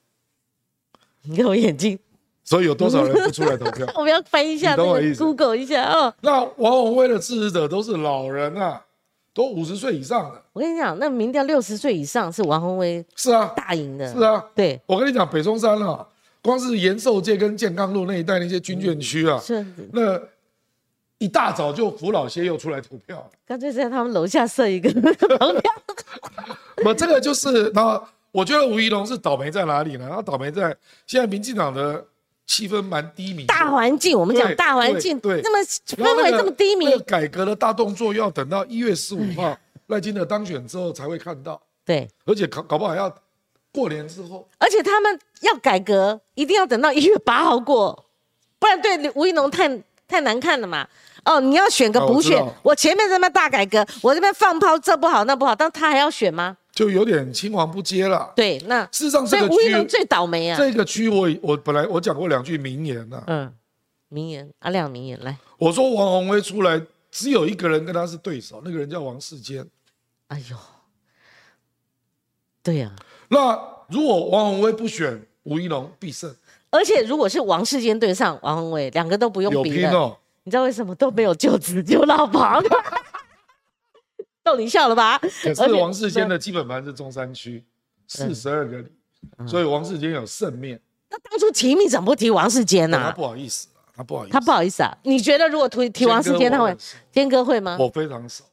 你看我眼睛。所以有多少人不出来投票？我们要翻一下那个 Google 一下哦。那王宏威的支持者都是老人啊，都五十岁以上的。我跟你讲，那民调六十岁以上是王宏威是啊大赢的。是啊，对。我跟你讲，北松山啊，光是延寿街跟健康路那一带那些军眷区啊，是那一大早就扶老携幼出来投票，干脆在他们楼下设一个 投票。我，这个就是那。我觉得吴怡龙是倒霉在哪里呢？他倒霉在现在民进党的气氛蛮低迷。大环境，我们讲大环境，对，那么氛围这么低迷。改革的大动作要等到一月十五号 赖金德当选之后才会看到。对，而且搞搞不好要过年之后。而且他们要改革，一定要等到一月八号过，不然对吴一农太太难看了嘛。哦，你要选个补选，我前面这边大改革，我这边放炮，这不好那不好，但他还要选吗？就有点青黄不接了。对，那事实上这个区最倒霉啊。这个区我我本来我讲过两句名言呐。嗯，名言阿亮名言来。我说王宏威出来，只有一个人跟他是对手，那个人叫王世坚。哎呦，对呀。那如果王宏威不选吴一龙，必胜。而且如果是王世坚对上王宏威，两个都不用比的。你知道为什么都没有救子就老婆？逗你笑了吧？可是王世坚的基本盘是中山区四十二个里，所以王世坚有胜面。那当初提名怎么不提王世坚呢？他不好意思他不好意思，他不好意思啊。你觉得如果提提王世坚，他会坚哥会吗？我非常少，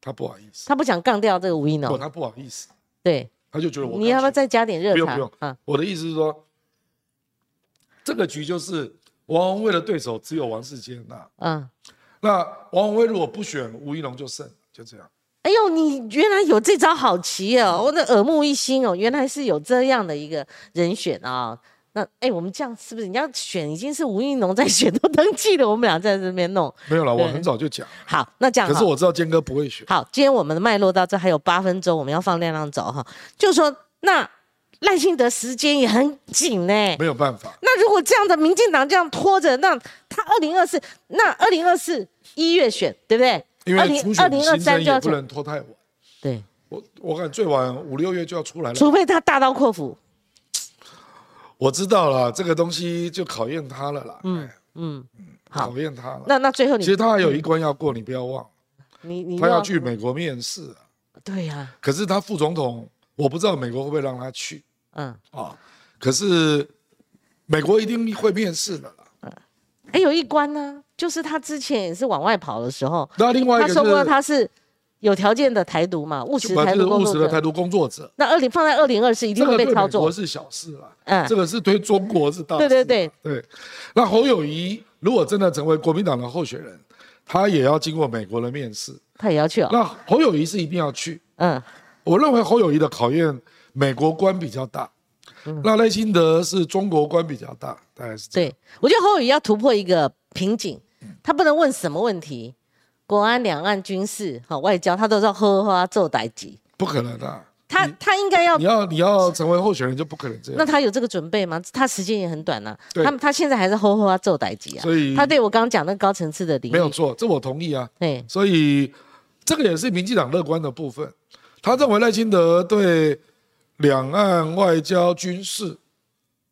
他不好意思，他不想杠掉这个吴一农。不，他不好意思。对，他就觉得我。你要不要再加点热茶？不用不用啊。我的意思是说，这个局就是王宏威的对手只有王世坚呐。嗯。那王宏威如果不选吴一农就胜，就这样。哎呦，你原来有这招好棋哦！我的耳目一新哦，原来是有这样的一个人选啊。那哎，我们这样是不是你要选已经是吴益农在选都登记了，我们俩在这边弄没有了？我很早就讲。好，那这样。可是我知道坚哥不会选。好，今天我们的脉络到这还有八分钟，我们要放亮亮走哈。就说那赖幸德时间也很紧呢，没有办法。那如果这样的民进党这样拖着，那他二零二四那二零二四一月选对不对？因为初选新生也不能拖太晚。对，我我看最晚五六月就要出来了。除非他大刀阔斧。我知道了，这个东西就考验他了啦。嗯嗯嗯，考验他了。那那最后你其实他还有一关要过，你不要忘。你你他要去美国面试啊。对呀。可是他副总统，我不知道美国会不会让他去。嗯啊，可是美国一定会面试的啦。嗯，还有一关呢。就是他之前也是往外跑的时候，那另外一个他说过他是有条件的台独嘛，务实台独务实的台独工作者。那二零放在二零二四一定会被操作。国是小事了，嗯，这个是对中国是大事。对对对对。那侯友谊如果真的成为国民党的候选人，他也要经过美国的面试，他也要去。那侯友谊是一定要去。嗯，我认为侯友谊的考验，美国官比较大。那赖清德是中国官比较大，大概是。对，我觉得侯友谊要突破一个瓶颈。他不能问什么问题，国安、两岸、军事、好外交，他都要呵呵做代级，不可能的。他他应该要，你要你要成为候选人就不可能这样。那他有这个准备吗？他时间也很短呐。他他现在还是呵呵做代级啊。所以他对我刚刚讲那高层次的理没有错，这我同意啊。对，所以这个也是民进党乐观的部分。他认为赖清德对两岸外交、军事，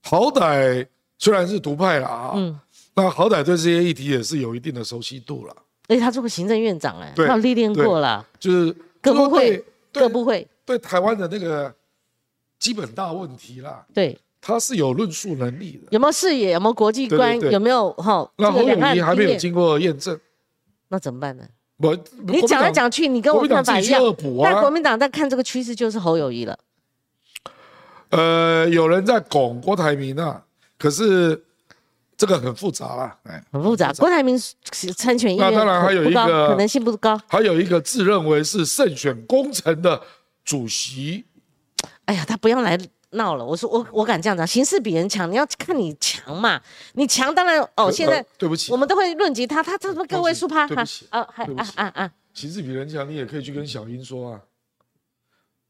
好歹虽然是独派了啊。嗯。那好歹对这些议题也是有一定的熟悉度了。哎，他做过行政院长，哎，他有历练过了。就是各部会，各部会对台湾的那个基本大问题啦。对，他是有论述能力的。有没有视野？有没有国际观？有没有哈？那侯友谊还没有经过验证，那怎么办呢？我你讲来讲去，你跟我看法一样。但国民党在看这个趋势，就是侯友谊了。呃，有人在拱郭台铭啊，可是。这个很复杂啦，哎，很复杂。郭台铭参选意愿当然还有一个可能性不高，还有一个自认为是胜选功臣的主席。哎呀，他不要来闹了。我说我我敢这样讲，形势比人强，你要看你强嘛。你强当然哦，现在对不起，我们都会论及他，他他什么个位数趴？对不起啊，还啊啊啊！形势比人强，你也可以去跟小英说啊。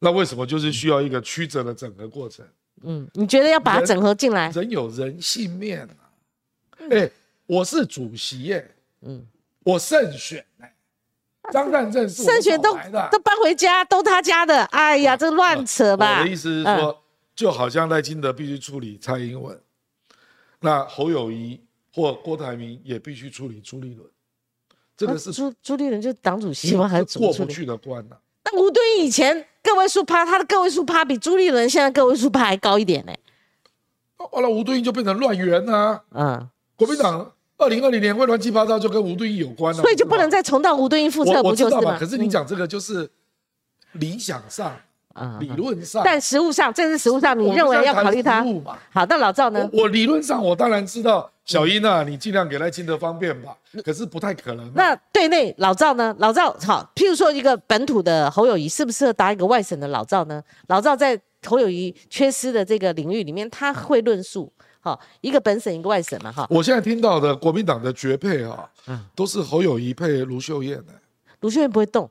那为什么就是需要一个曲折的整合过程？嗯，你觉得要把它整合进来？人有人性面。哎，我是主席耶，嗯，我胜选哎，张善政是胜选都都搬回家，都他家的，哎呀，这乱扯吧？我的意思是说，就好像赖清德必须处理蔡英文，那侯友谊或郭台铭也必须处理朱立伦。这个是朱朱立伦就党主席吗？还是过不去的关呢？那吴敦义以前个位数趴，他的个位数趴比朱立伦现在个位数趴还高一点呢。后来吴敦义就变成乱源啊。嗯，国民党二零二零年会乱七八糟，就跟吴敦义有关了。所以就不能再重蹈吴敦义覆辙，不就是吗？可是你讲这个就是理想上。啊，理论上，但实物上，这是实物上，你认为要考虑他？好，那老赵呢？我理论上，我当然知道，小英啊，你尽量给赖清德方便吧。可是不太可能。那对内老赵呢？老赵好，譬如说一个本土的侯友谊，适不适合搭一个外省的老赵呢？老赵在侯友谊缺失的这个领域里面，他会论述。好，一个本省，一个外省嘛。哈，我现在听到的国民党的绝配啊，嗯，都是侯友谊配卢秀燕的。卢秀燕不会动。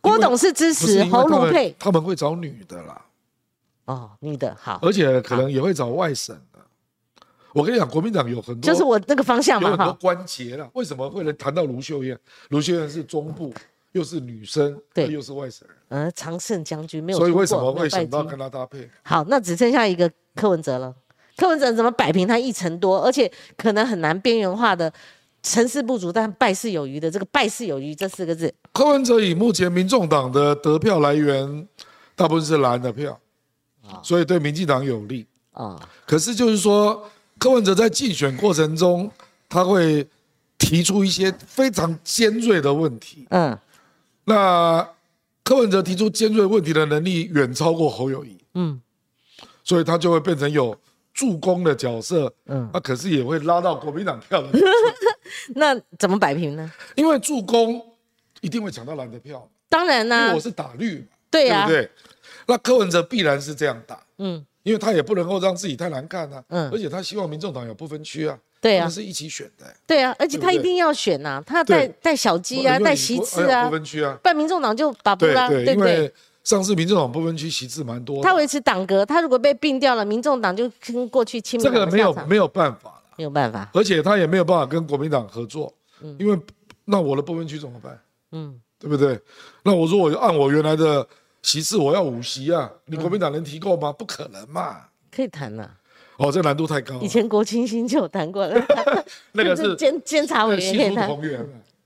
郭董是支持侯卢配，他们会找女的啦。哦，女的好，而且可能也会找外省的。我跟你讲，国民党有很多，就是我那个方向嘛，有很多关节了。为什么会能谈到卢秀燕？卢秀燕是中部，又是女生，对，又是外省人。呃，常胜将军没有，所以为什么会想到跟他搭配？好，那只剩下一个柯文哲了。柯文哲怎么摆平他一成多，而且可能很难边缘化的？成事不足，但败事有余的这个“败事有余”这四个字，柯文哲以目前民众党的得票来源，大部分是蓝的票，所以对民进党有利啊。可是就是说，柯文哲在竞选过程中，他会提出一些非常尖锐的问题。嗯，那柯文哲提出尖锐问题的能力远超过侯友谊。嗯，所以他就会变成有。助攻的角色，嗯，那可是也会拉到国民党票的。那怎么摆平呢？因为助攻一定会抢到蓝的票。当然啦，因为我是打绿，对呀，对不对？那柯文哲必然是这样打，嗯，因为他也不能够让自己太难看啊，嗯，而且他希望民众党有不分区啊，对啊，是一起选的，对啊，而且他一定要选呐，他带带小鸡啊，带席次啊，不分区啊，办民众党就把不拉，对不对？上次民众党不分区席次蛮多，他维持党格，他如果被并掉了，民众党就跟过去亲这个没有没有办法了，没有办法，而且他也没有办法跟国民党合作，嗯，因为那我的不分区怎么办？嗯，对不对？那我说我按我原来的席次，我要五席啊，你国民党能提够吗？不可能嘛，可以谈呐，哦，这难度太高，以前国清新就有谈过了，那个是 监监察委员。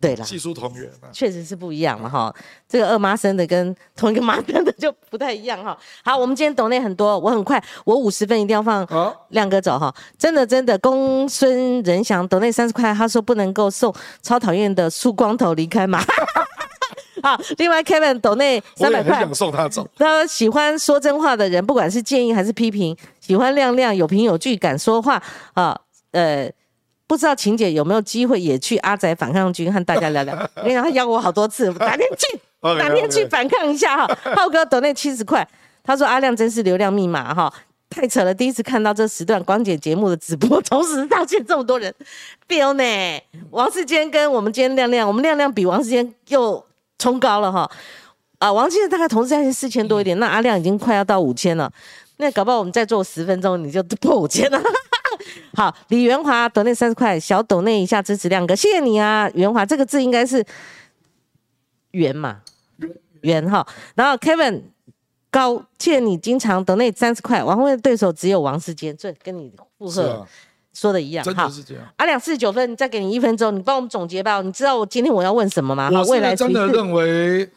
对了，技术同源，确实是不一样了哈。这个二妈生的跟同一个妈生的就不太一样哈。好，我们今天懂内很多，我很快，我五十分一定要放亮哥走哈。真的真的，公孙仁祥懂内三十块，他说不能够送超讨厌的梳光头离开嘛。好，另外 Kevin 懂内三百块，想送他走。他喜欢说真话的人，不管是建议还是批评，喜欢亮亮有凭有据敢说话啊，呃。不知道晴姐有没有机会也去阿仔反抗军和大家聊聊？我跟你讲，他邀我好多次，哪天去，哪天去反抗一下哈。浩哥抖那七十块，他说阿亮真是流量密码哈，太扯了！第一次看到这时段光姐节目的直播，同时上线这么多人，feel 呢？王世坚跟我们今天亮亮，我们亮亮比王世坚又冲高了哈。啊，王世坚大概同时上线四千多一点，那阿亮已经快要到五千了。那搞不好我们再做十分钟，你就破五千了。好，李元华抖那三十块，小抖那一下支持亮哥，谢谢你啊，元华这个字应该是元嘛，元哈。然后 Kevin 高，谢你经常抖那三十块，王慧的对手只有王世坚，这跟你附和说的一样，好，是这样。阿两四十九分，再给你一分钟，你帮我们总结吧。你知道我今天我要问什么吗？我未来真的认为，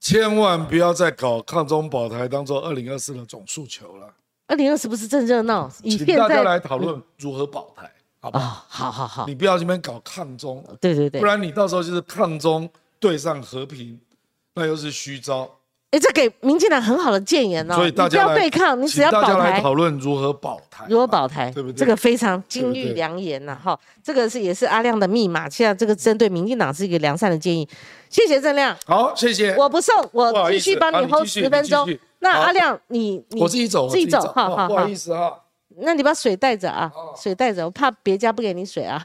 千万不要再搞抗中保台当做二零二四的总诉求了。二零二四不是正热闹，请大家来讨论如何保台，好不好？好好好，你不要这边搞抗中，对对对，不然你到时候就是抗中对上和平，那又是虚招。哎，这给民进党很好的建言哦，所以大家不要对抗，你只要保台。来讨论如何保台，如何保台，对不对？这个非常金玉良言呐，哈，这个是也是阿亮的密码。现在这个针对民进党是一个良善的建议，谢谢郑亮。好，谢谢。我不送，我继续帮你 hold 十分钟。那阿亮，你你我自己走，自己走，好好好，不好意思哈。那你把水带着啊，水带着，我怕别家不给你水啊。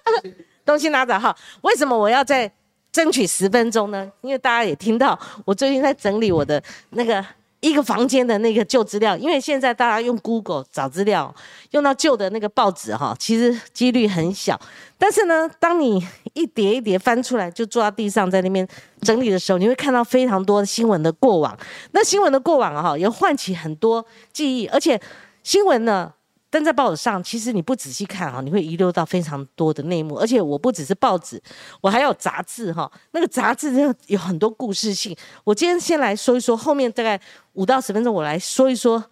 东西拿着哈。为什么我要再争取十分钟呢？因为大家也听到，我最近在整理我的那个。一个房间的那个旧资料，因为现在大家用 Google 找资料，用到旧的那个报纸哈，其实几率很小。但是呢，当你一叠一叠翻出来，就坐在地上在那边整理的时候，你会看到非常多新闻的过往。那新闻的过往哈，也唤起很多记忆，而且新闻呢，登在报纸上，其实你不仔细看哈，你会遗留到非常多的内幕。而且我不只是报纸，我还有杂志哈。那个杂志真的有很多故事性。我今天先来说一说，后面大概五到十分钟，我来说一说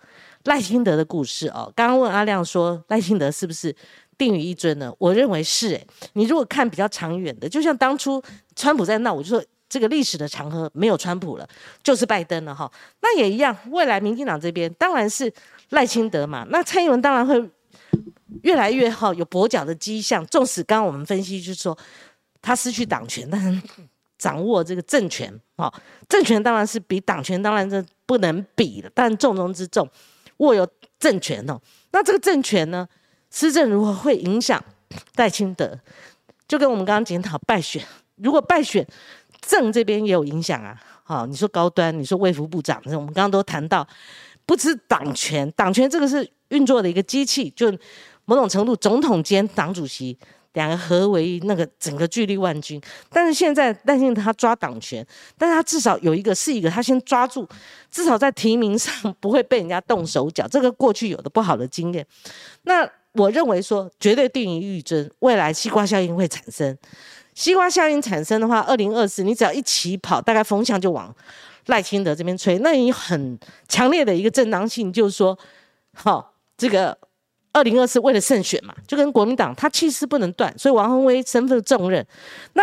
赖清德的故事哦。刚刚问阿亮说赖清德是不是定于一尊呢？我认为是诶。你如果看比较长远的，就像当初川普在闹，我就说这个历史的长河没有川普了，就是拜登了哈。那也一样，未来民进党这边当然是。赖清德嘛，那蔡英文当然会越来越好，有跛脚的迹象。纵使刚刚我们分析就是说他失去党权，但是掌握这个政权，哈，政权当然是比党权当然是不能比的，但重中之重握有政权哦。那这个政权呢，施政如何会影响赖清德？就跟我们刚刚检讨败选，如果败选，政这边也有影响啊。好，你说高端，你说卫福部长，我们刚刚都谈到。不是党权，党权这个是运作的一个机器，就某种程度，总统兼党主席两个合为那个整个巨力万钧。但是现在担心他抓党权，但是他至少有一个是一个，他先抓住，至少在提名上不会被人家动手脚。这个过去有的不好的经验，那我认为说绝对定于预尊，未来西瓜效应会产生。西瓜效应产生的话，二零二四你只要一起跑，大概风向就往。赖清德这边吹，那你很强烈的一个正当性，就是说，好，这个二零二四为了胜选嘛，就跟国民党他气势不能断，所以王宏威身负重任。那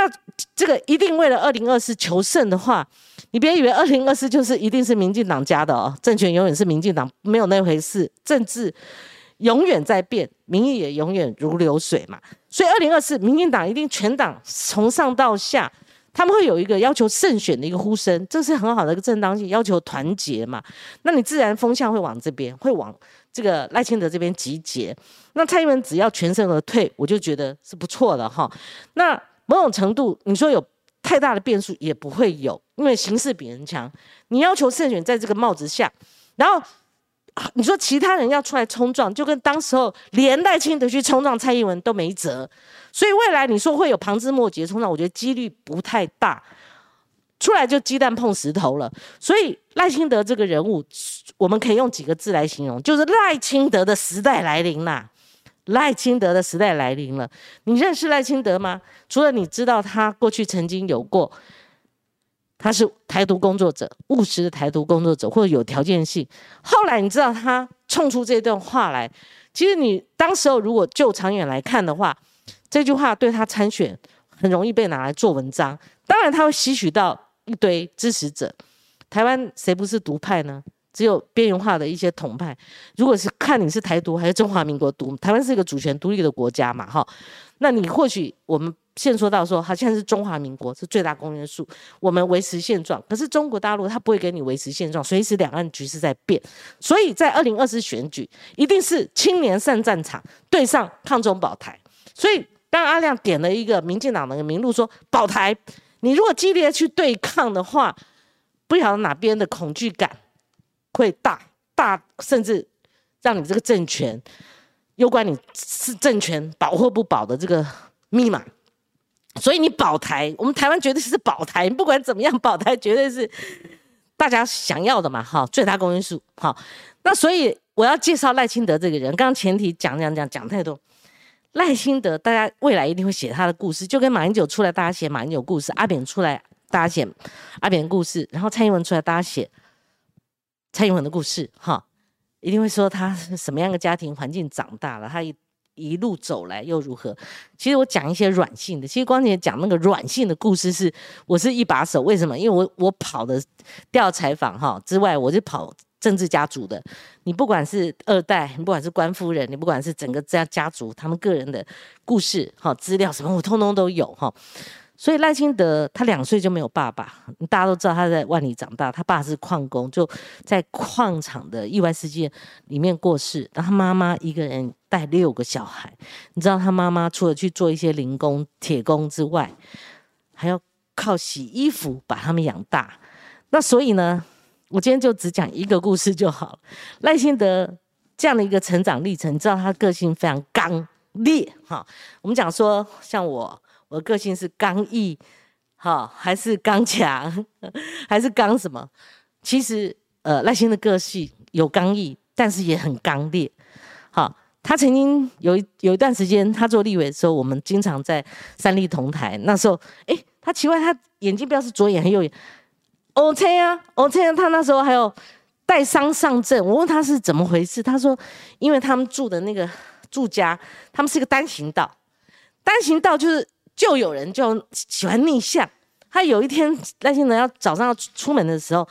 这个一定为了二零二四求胜的话，你别以为二零二四就是一定是民进党家的哦，政权永远是民进党，没有那回事。政治永远在变，民意也永远如流水嘛。所以二零二四，民进党一定全党从上到下。他们会有一个要求胜选的一个呼声，这是很好的一个正当性，要求团结嘛。那你自然风向会往这边，会往这个赖清德这边集结。那蔡英文只要全身而退，我就觉得是不错的哈。那某种程度，你说有太大的变数也不会有，因为形势比人强。你要求胜选在这个帽子下，然后。你说其他人要出来冲撞，就跟当时候连赖清德去冲撞蔡英文都没辙，所以未来你说会有旁枝末节冲撞，我觉得几率不太大，出来就鸡蛋碰石头了。所以赖清德这个人物，我们可以用几个字来形容，就是赖清德的时代来临啦。赖清德的时代来临了。你认识赖清德吗？除了你知道他过去曾经有过。他是台独工作者，务实的台独工作者，或者有条件性。后来你知道他冲出这段话来，其实你当时候如果就长远来看的话，这句话对他参选很容易被拿来做文章。当然他会吸取到一堆支持者。台湾谁不是独派呢？只有边缘化的一些统派。如果是看你是台独还是中华民国独，台湾是一个主权独立的国家嘛，哈。那你或许我们。现说到说，好像是中华民国是最大公约数，我们维持现状。可是中国大陆他不会给你维持现状，随时两岸局势在变。所以在二零二四选举，一定是青年上战场，对上抗中保台。所以当阿亮点了一个民进党的名录，说保台，你如果激烈去对抗的话，不晓得哪边的恐惧感会大大，甚至让你这个政权攸关你是政权保或不保的这个密码。所以你保台，我们台湾绝对是保台，不管怎么样，保台绝对是大家想要的嘛，哈，最大公因数，好。那所以我要介绍赖清德这个人，刚刚前提讲讲讲讲太多，赖清德大家未来一定会写他的故事，就跟马英九出来大家写马英九故事，阿扁出来大家写阿扁的故事，然后蔡英文出来大家写蔡英文的故事，哈，一定会说他什么样的家庭环境长大了，他一。一路走来又如何？其实我讲一些软性的。其实光姐讲那个软性的故事是，我是一把手。为什么？因为我我跑的调采访哈之外，我是跑政治家族的。你不管是二代，你不管是官夫人，你不管是整个家家族，他们个人的故事哈资料什么，我通通都有哈。所以赖清德他两岁就没有爸爸，大家都知道他在万里长大，他爸是矿工，就在矿场的意外事件里面过世。然后他妈妈一个人带六个小孩，你知道他妈妈除了去做一些零工、铁工之外，还要靠洗衣服把他们养大。那所以呢，我今天就只讲一个故事就好。赖清德这样的一个成长历程，你知道他个性非常刚烈哈。我们讲说像我。我个性是刚毅，好还是刚强，还是刚什么？其实，呃，赖清的个性有刚毅，但是也很刚烈。好，他曾经有有一段时间，他做立委的时候，我们经常在三立同台。那时候，哎，他奇怪，他眼睛不知道是左眼还是右眼。OK 啊，OK 啊，他那时候还有带伤上阵。我问他是怎么回事，他说，因为他们住的那个住家，他们是一个单行道，单行道就是就有人就喜欢逆向。他有一天赖清德要早上要出门的时候，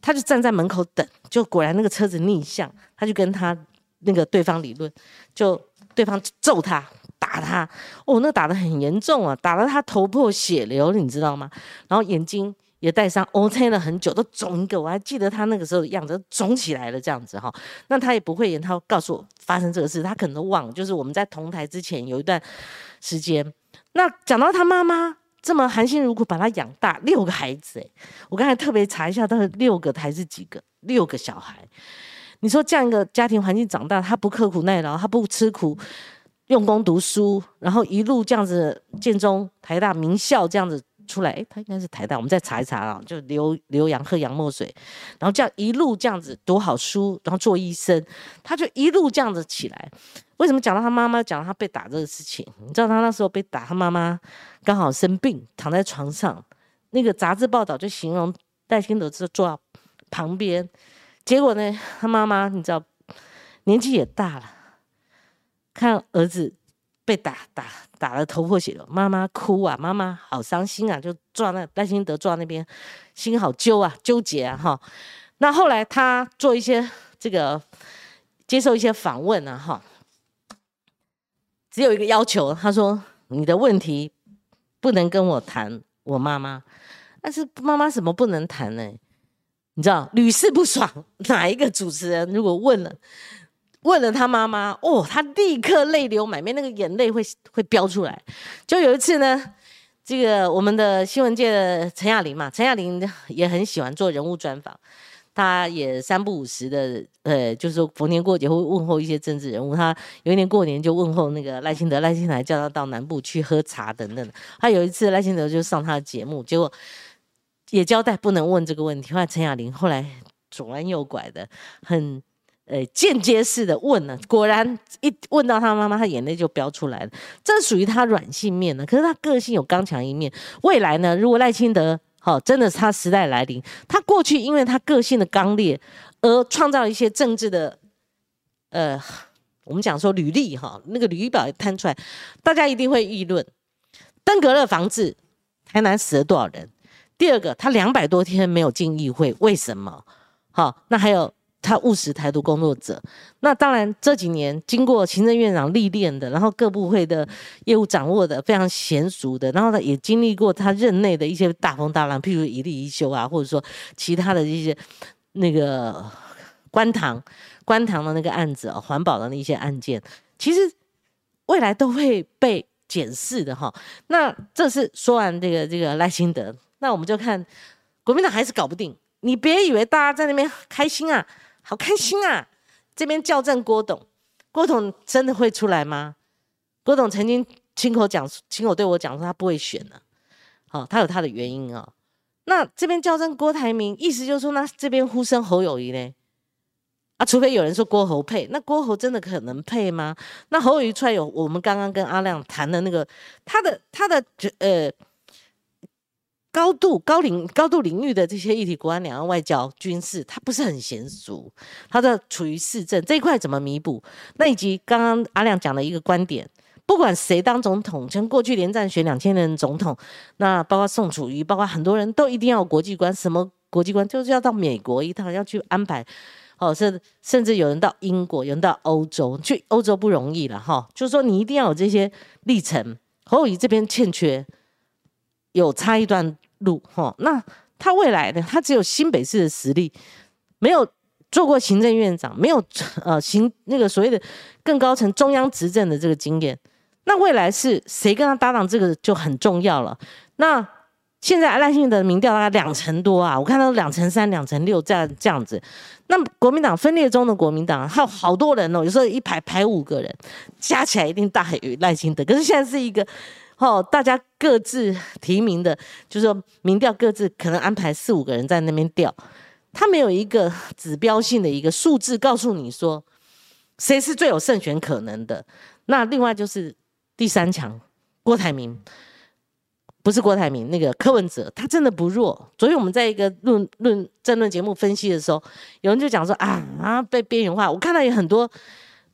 他就站在门口等，就果然那个车子逆向，他就跟他。那个对方理论，就对方揍他打他，哦，那打得很严重啊，打得他头破血流，你知道吗？然后眼睛也带伤，O K 了很久，都肿一个，我还记得他那个时候的样子，肿起来了这样子哈。那他也不会言，他告诉我发生这个事，他可能都忘。就是我们在同台之前有一段时间，那讲到他妈妈这么含辛茹苦把他养大，六个孩子，诶，我刚才特别查一下，到底六个还是几个？六个小孩。你说这样一个家庭环境长大，他不刻苦耐劳，他不吃苦，用功读书，然后一路这样子，建中、台大名校这样子出来，哎，他应该是台大，我们再查一查啊，就留留洋喝洋墨水，然后这样一路这样子读好书，然后做医生，他就一路这样子起来。为什么讲到他妈妈，讲到他被打这个事情？你知道他那时候被打，他妈妈刚好生病，躺在床上，那个杂志报道就形容戴清德是坐旁边。结果呢，他妈妈你知道，年纪也大了，看儿子被打打打的头破血流，妈妈哭啊，妈妈好伤心啊，就坐那赖心德坐那边，心好揪啊，纠结啊哈。那后来他做一些这个接受一些访问啊哈，只有一个要求，他说你的问题不能跟我谈我妈妈，但是妈妈什么不能谈呢？你知道屡试不爽，哪一个主持人如果问了问了他妈妈，哦，他立刻泪流满面，那个眼泪会会飙出来。就有一次呢，这个我们的新闻界的陈亚玲嘛，陈亚玲也很喜欢做人物专访，她也三不五时的，呃，就是逢年过节会问候一些政治人物。她有一年过年就问候那个赖清德，赖清德还叫他到南部去喝茶等等。他有一次赖清德就上他的节目，结果。也交代不能问这个问题。后来陈雅玲后来左弯右拐的，很呃间接式的问了，果然一问到他妈妈，他眼泪就飙出来了。这属于他软性面呢，可是他个性有刚强一面。未来呢，如果赖清德好真的他时代来临，他过去因为他个性的刚烈而创造一些政治的呃，我们讲说履历哈，那个履历表摊出来，大家一定会议论。登革热防治，台南死了多少人？第二个，他两百多天没有进议会，为什么？好，那还有他务实台独工作者。那当然这几年经过行政院长历练的，然后各部会的业务掌握的非常娴熟的，然后呢也经历过他任内的一些大风大浪，譬如一例一休啊，或者说其他的一些那个官塘官塘的那个案子啊，环保的那些案件，其实未来都会被检视的哈。那这是说完这个这个赖清德。那我们就看国民党还是搞不定。你别以为大家在那边开心啊，好开心啊！这边校正郭董，郭董真的会出来吗？郭董曾经亲口讲，亲口对我讲说他不会选了。好，他有他的原因啊。那这边校正郭台铭，意思就是说，那这边呼声侯友谊呢？啊，除非有人说郭侯配，那郭侯真的可能配吗？那侯友谊出来有我们刚刚跟阿亮谈的那个，他的他的呃。高度高领高度领域的这些议题，国安、两岸、外交、军事，他不是很娴熟，他的处于市政这一块怎么弥补？那以及刚刚阿亮讲的一个观点，不管谁当总统，像过去连战选两千年的总统，那包括宋楚瑜，包括很多人都一定要有国际观，什么国际观就是要到美国一趟，要去安排，哦，甚甚至有人到英国，有人到欧洲，去欧洲不容易了哈，就是说你一定要有这些历程，侯友谊这边欠缺。有差一段路哈，那他未来呢？他只有新北市的实力，没有做过行政院长，没有呃 行那个所谓的更高层中央执政的这个经验。那未来是谁跟他搭档，这个就很重要了。那现在赖幸德民调大概两成多啊，我看到两成三、两成六这样这样子。那国民党分裂中的国民党还有好多人哦，有时候一排排五个人，加起来一定大于赖幸德。可是现在是一个。哦，大家各自提名的，就是说民调各自可能安排四五个人在那边调，他没有一个指标性的一个数字告诉你说，谁是最有胜选可能的？那另外就是第三强郭台铭，不是郭台铭，那个柯文哲，他真的不弱。昨天我们在一个论论争论节目分析的时候，有人就讲说啊啊被边缘化，我看到有很多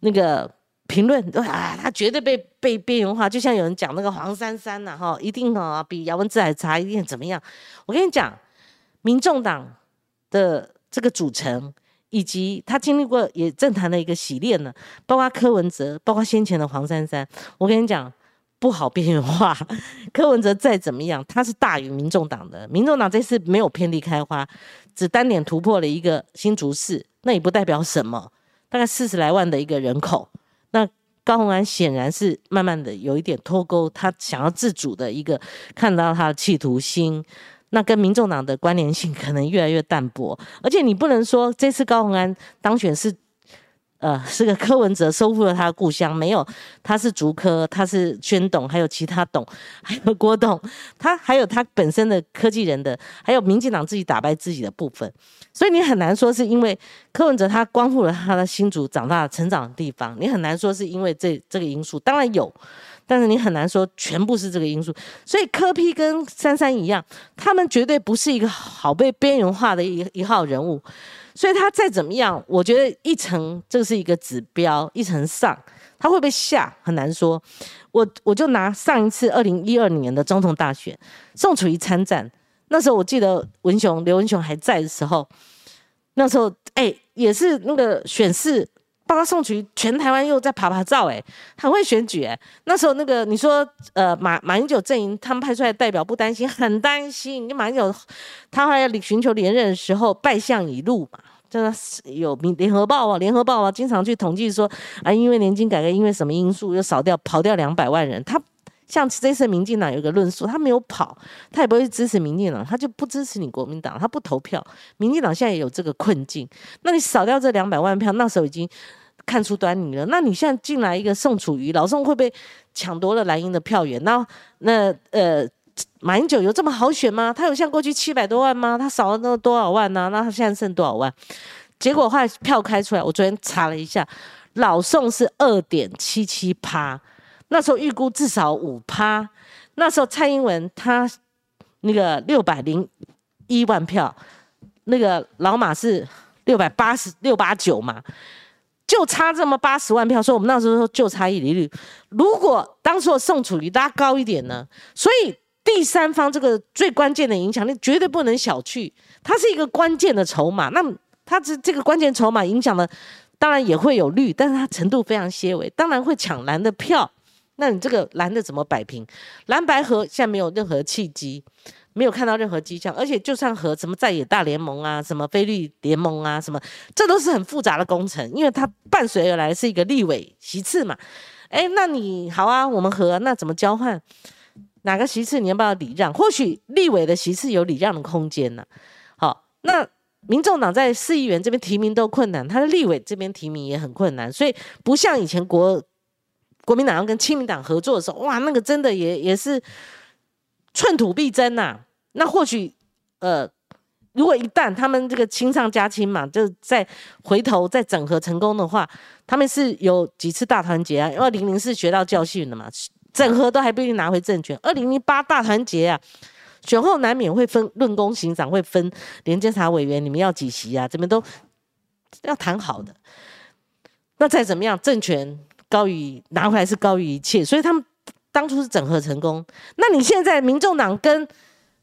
那个。评论啊，他绝对被被边缘化，就像有人讲那个黄珊珊呐，哈，一定啊比姚文智还差，一定怎么样？我跟你讲，民众党的这个组成，以及他经历过也政坛的一个洗练呢，包括柯文哲，包括先前的黄珊珊，我跟你讲，不好边缘化。柯文哲再怎么样，他是大于民众党的，民众党这次没有遍地开花，只单点突破了一个新竹市，那也不代表什么，大概四十来万的一个人口。那高红安显然是慢慢的有一点脱钩，他想要自主的一个看到他的企图心，那跟民众党的关联性可能越来越淡薄，而且你不能说这次高红安当选是。呃，是个柯文哲收复了他的故乡，没有，他是竹科，他是宣董，还有其他董，还有郭董，他还有他本身的科技人的，还有民进党自己打败自己的部分，所以你很难说是因为柯文哲他光复了他的新竹长大成长的地方，你很难说是因为这这个因素，当然有，但是你很难说全部是这个因素，所以柯批跟珊珊一样，他们绝对不是一个好被边缘化的一一号人物。所以他再怎么样，我觉得一层这是一个指标，一层上他会不会下很难说。我我就拿上一次二零一二年的总统大选，宋楚瑜参战，那时候我记得文雄刘文雄还在的时候，那时候哎也是那个选市，帮他送去全台湾又在爬爬照，哎很会选举哎。那时候那个你说呃马马英九阵营他们派出来的代表不担心，很担心。你马英九他还要寻求连任的时候败相已露嘛。真的是有联联合报啊，联合报啊，经常去统计说啊，因为年金改革，因为什么因素又少掉跑掉两百万人。他像这次民进党有一个论述，他没有跑，他也不会支持民进党，他就不支持你国民党，他不投票。民进党现在也有这个困境，那你少掉这两百万票，那时候已经看出端倪了。那你现在进来一个宋楚瑜，老宋会不会抢夺了蓝营的票源？那那呃。马英九有这么好选吗？他有像过去七百多万吗？他少了那多少万呢？那他现在剩多少万？结果后来票开出来，我昨天查了一下，老宋是二点七七趴，那时候预估至少五趴。那时候蔡英文他那个六百零一万票，那个老马是六百八十六八九嘛，就差这么八十万票。所以我们那时候说就差一厘率。如果当初宋楚瑜拉高一点呢？所以。第三方这个最关键的影响力绝对不能小觑，它是一个关键的筹码。那么它这这个关键筹码影响的，当然也会有绿，但是它程度非常些微，当然会抢蓝的票。那你这个蓝的怎么摆平？蓝白河现在没有任何契机，没有看到任何迹象，而且就算和什么在野大联盟啊、什么菲律联盟啊、什么，这都是很复杂的工程，因为它伴随而来是一个立委席次嘛。哎，那你好啊，我们和那怎么交换？哪个席次你要不要礼让？或许立委的席次有礼让的空间呢。好，那民众党在市议员这边提名都困难，他的立委这边提名也很困难，所以不像以前国国民党要跟亲民党合作的时候，哇，那个真的也也是寸土必争呐。那或许呃，如果一旦他们这个亲上加亲嘛，就再回头再整合成功的话，他们是有几次大团结啊？二零零四学到教训了嘛？整合都还不一定拿回政权。二零零八大团结啊，选后难免会分论功行赏，会分连监察委员，你们要几席啊？这边都要谈好的。那再怎么样，政权高于拿回来是高于一切，所以他们当初是整合成功。那你现在民众党跟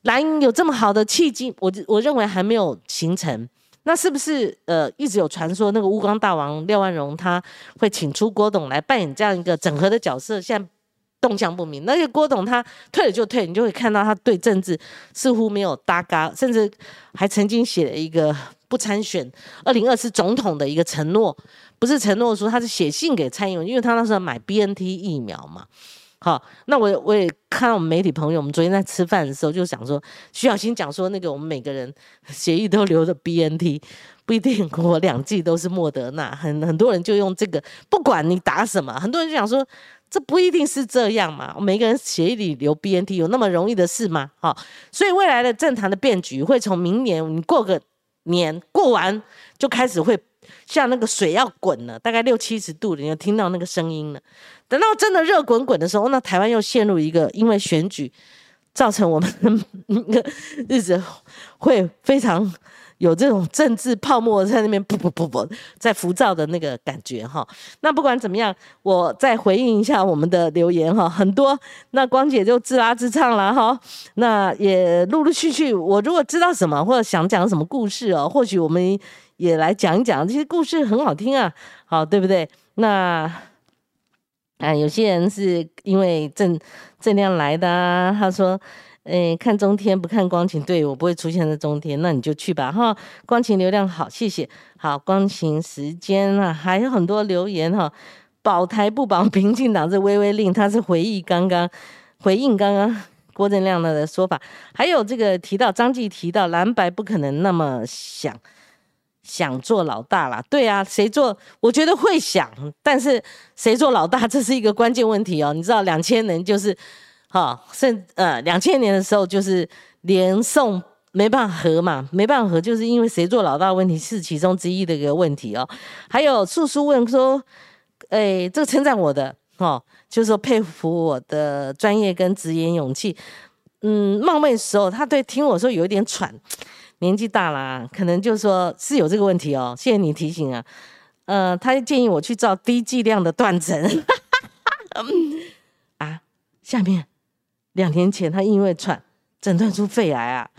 蓝营有这么好的契机，我我认为还没有形成。那是不是呃一直有传说那个乌光大王廖万荣他会请出郭董来扮演这样一个整合的角色？现在。动向不明，那个郭董他退了就退，你就会看到他对政治似乎没有搭嘎，甚至还曾经写了一个不参选二零二四总统的一个承诺，不是承诺说他是写信给蔡英文，因为他那时候买 B N T 疫苗嘛。好，那我我也看到我们媒体朋友，我们昨天在吃饭的时候就想说，徐小新讲说那个我们每个人协议都留着 B N T，不一定我两剂都是莫德纳，很很多人就用这个，不管你打什么，很多人就想说。这不一定是这样嘛？每个人协议里留 BNT 有那么容易的事吗？好，所以未来的政坛的变局会从明年你过个年过完就开始会像那个水要滚了，大概六七十度，你就听到那个声音了。等到真的热滚滚的时候，那台湾又陷入一个因为选举造成我们的 日子会非常。有这种政治泡沫在那边不不不不在浮躁的那个感觉哈，那不管怎么样，我再回应一下我们的留言哈，很多那光姐就自拉自唱了哈，那也陆陆续续，我如果知道什么或者想讲什么故事哦，或许我们也来讲一讲，这些故事很好听啊，好对不对？那啊，有些人是因为正正量来的，他说。哎，看中天不看光晴，对我不会出现在中天，那你就去吧哈。光晴流量好，谢谢。好，光晴时间啊，还有很多留言哈。保台不保民进党这微微令，他是回忆刚刚回应刚刚郭正亮的说法。还有这个提到张继提到蓝白不可能那么想想做老大啦。对啊，谁做？我觉得会想，但是谁做老大，这是一个关键问题哦。你知道两千人就是。哈，甚呃，两千年的时候就是连宋没办法和嘛，没办法和，就是因为谁做老大问题是其中之一的一个问题哦。还有素素问说，哎，这个称赞我的哦，就是说佩服我的专业跟直言勇气。嗯，冒昧时候他对听我说有一点喘，年纪大了，可能就说是有这个问题哦。谢谢你提醒啊。呃，他建议我去照低剂量的断层。啊，下面。两年前，他因为喘诊断出肺癌啊！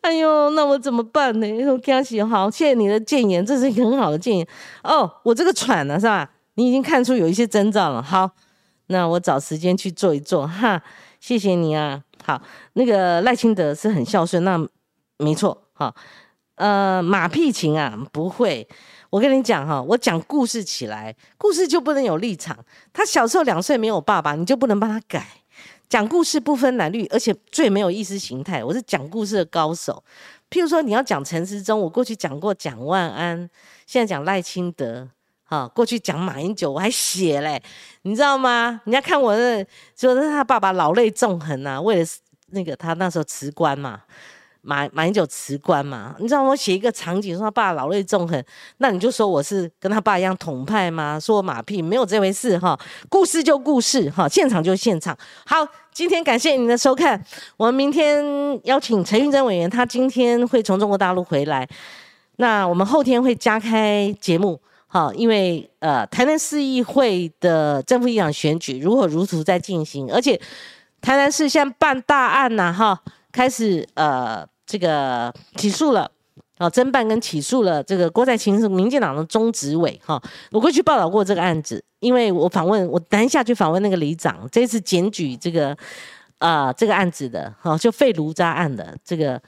哎呦，那我怎么办呢？我恭喜好，谢谢你的建言，这是一个很好的建言哦。我这个喘呢，是吧？你已经看出有一些征兆了。好，那我找时间去做一做哈。谢谢你啊。好，那个赖清德是很孝顺，那没错哈。呃，马屁情啊，不会。我跟你讲哈，我讲故事起来，故事就不能有立场。他小时候两岁没有爸爸，你就不能帮他改。讲故事不分蓝绿，而且最没有意识形态。我是讲故事的高手。譬如说，你要讲陈时中，我过去讲过蒋万安，现在讲赖清德，哈，过去讲马英九，我还写嘞，你知道吗？人家看我的，说是他爸爸老泪纵横呐，为了那个他那时候辞官嘛。马马英九辞官嘛？你知道我写一个场景，说他爸老泪纵横，那你就说我是跟他爸一样统派吗？说我马屁，没有这回事哈。故事就故事哈，现场就现场。好，今天感谢您的收看，我们明天邀请陈玉珍委员，他今天会从中国大陆回来，那我们后天会加开节目，好，因为呃，台南市议会的正副议长选举如火如荼在进行，而且台南市现在办大案呐，哈。开始呃，这个起诉了，啊，侦办跟起诉了这个郭在清是民进党的中执委哈，我过去报道过这个案子，因为我访问我等一下去访问那个里长，这次检举这个啊这个案子的哈，就废炉渣案的这个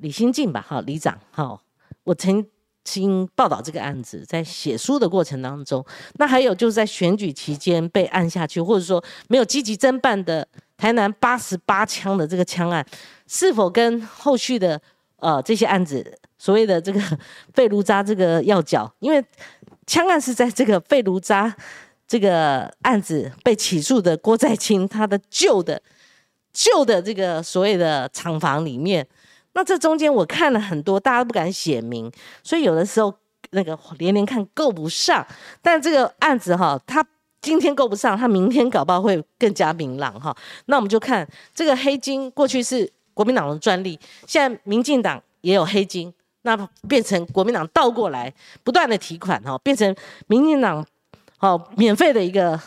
李新进吧，哈，里长哈，我曾经报道这个案子，在写书的过程当中，那还有就是在选举期间被按下去，或者说没有积极侦办的。台南八十八枪的这个枪案，是否跟后续的呃这些案子所谓的这个费卢扎这个要角？因为枪案是在这个费卢扎这个案子被起诉的郭在清他的旧的旧的这个所谓的厂房里面，那这中间我看了很多，大家不敢写明，所以有的时候那个连连看够不上，但这个案子哈，他。今天够不上，他明天搞不好会更加明朗哈。那我们就看这个黑金，过去是国民党的专利，现在民进党也有黑金，那变成国民党倒过来不断的提款哈，变成民进党哦免费的一个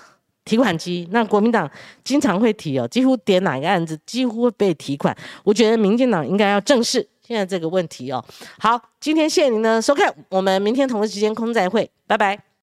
提款机。那国民党经常会提哦，几乎点哪个案子几乎会被提款。我觉得民进党应该要正视现在这个问题哦。好，今天谢谢您的收看，我们明天同一时间空再会，拜拜。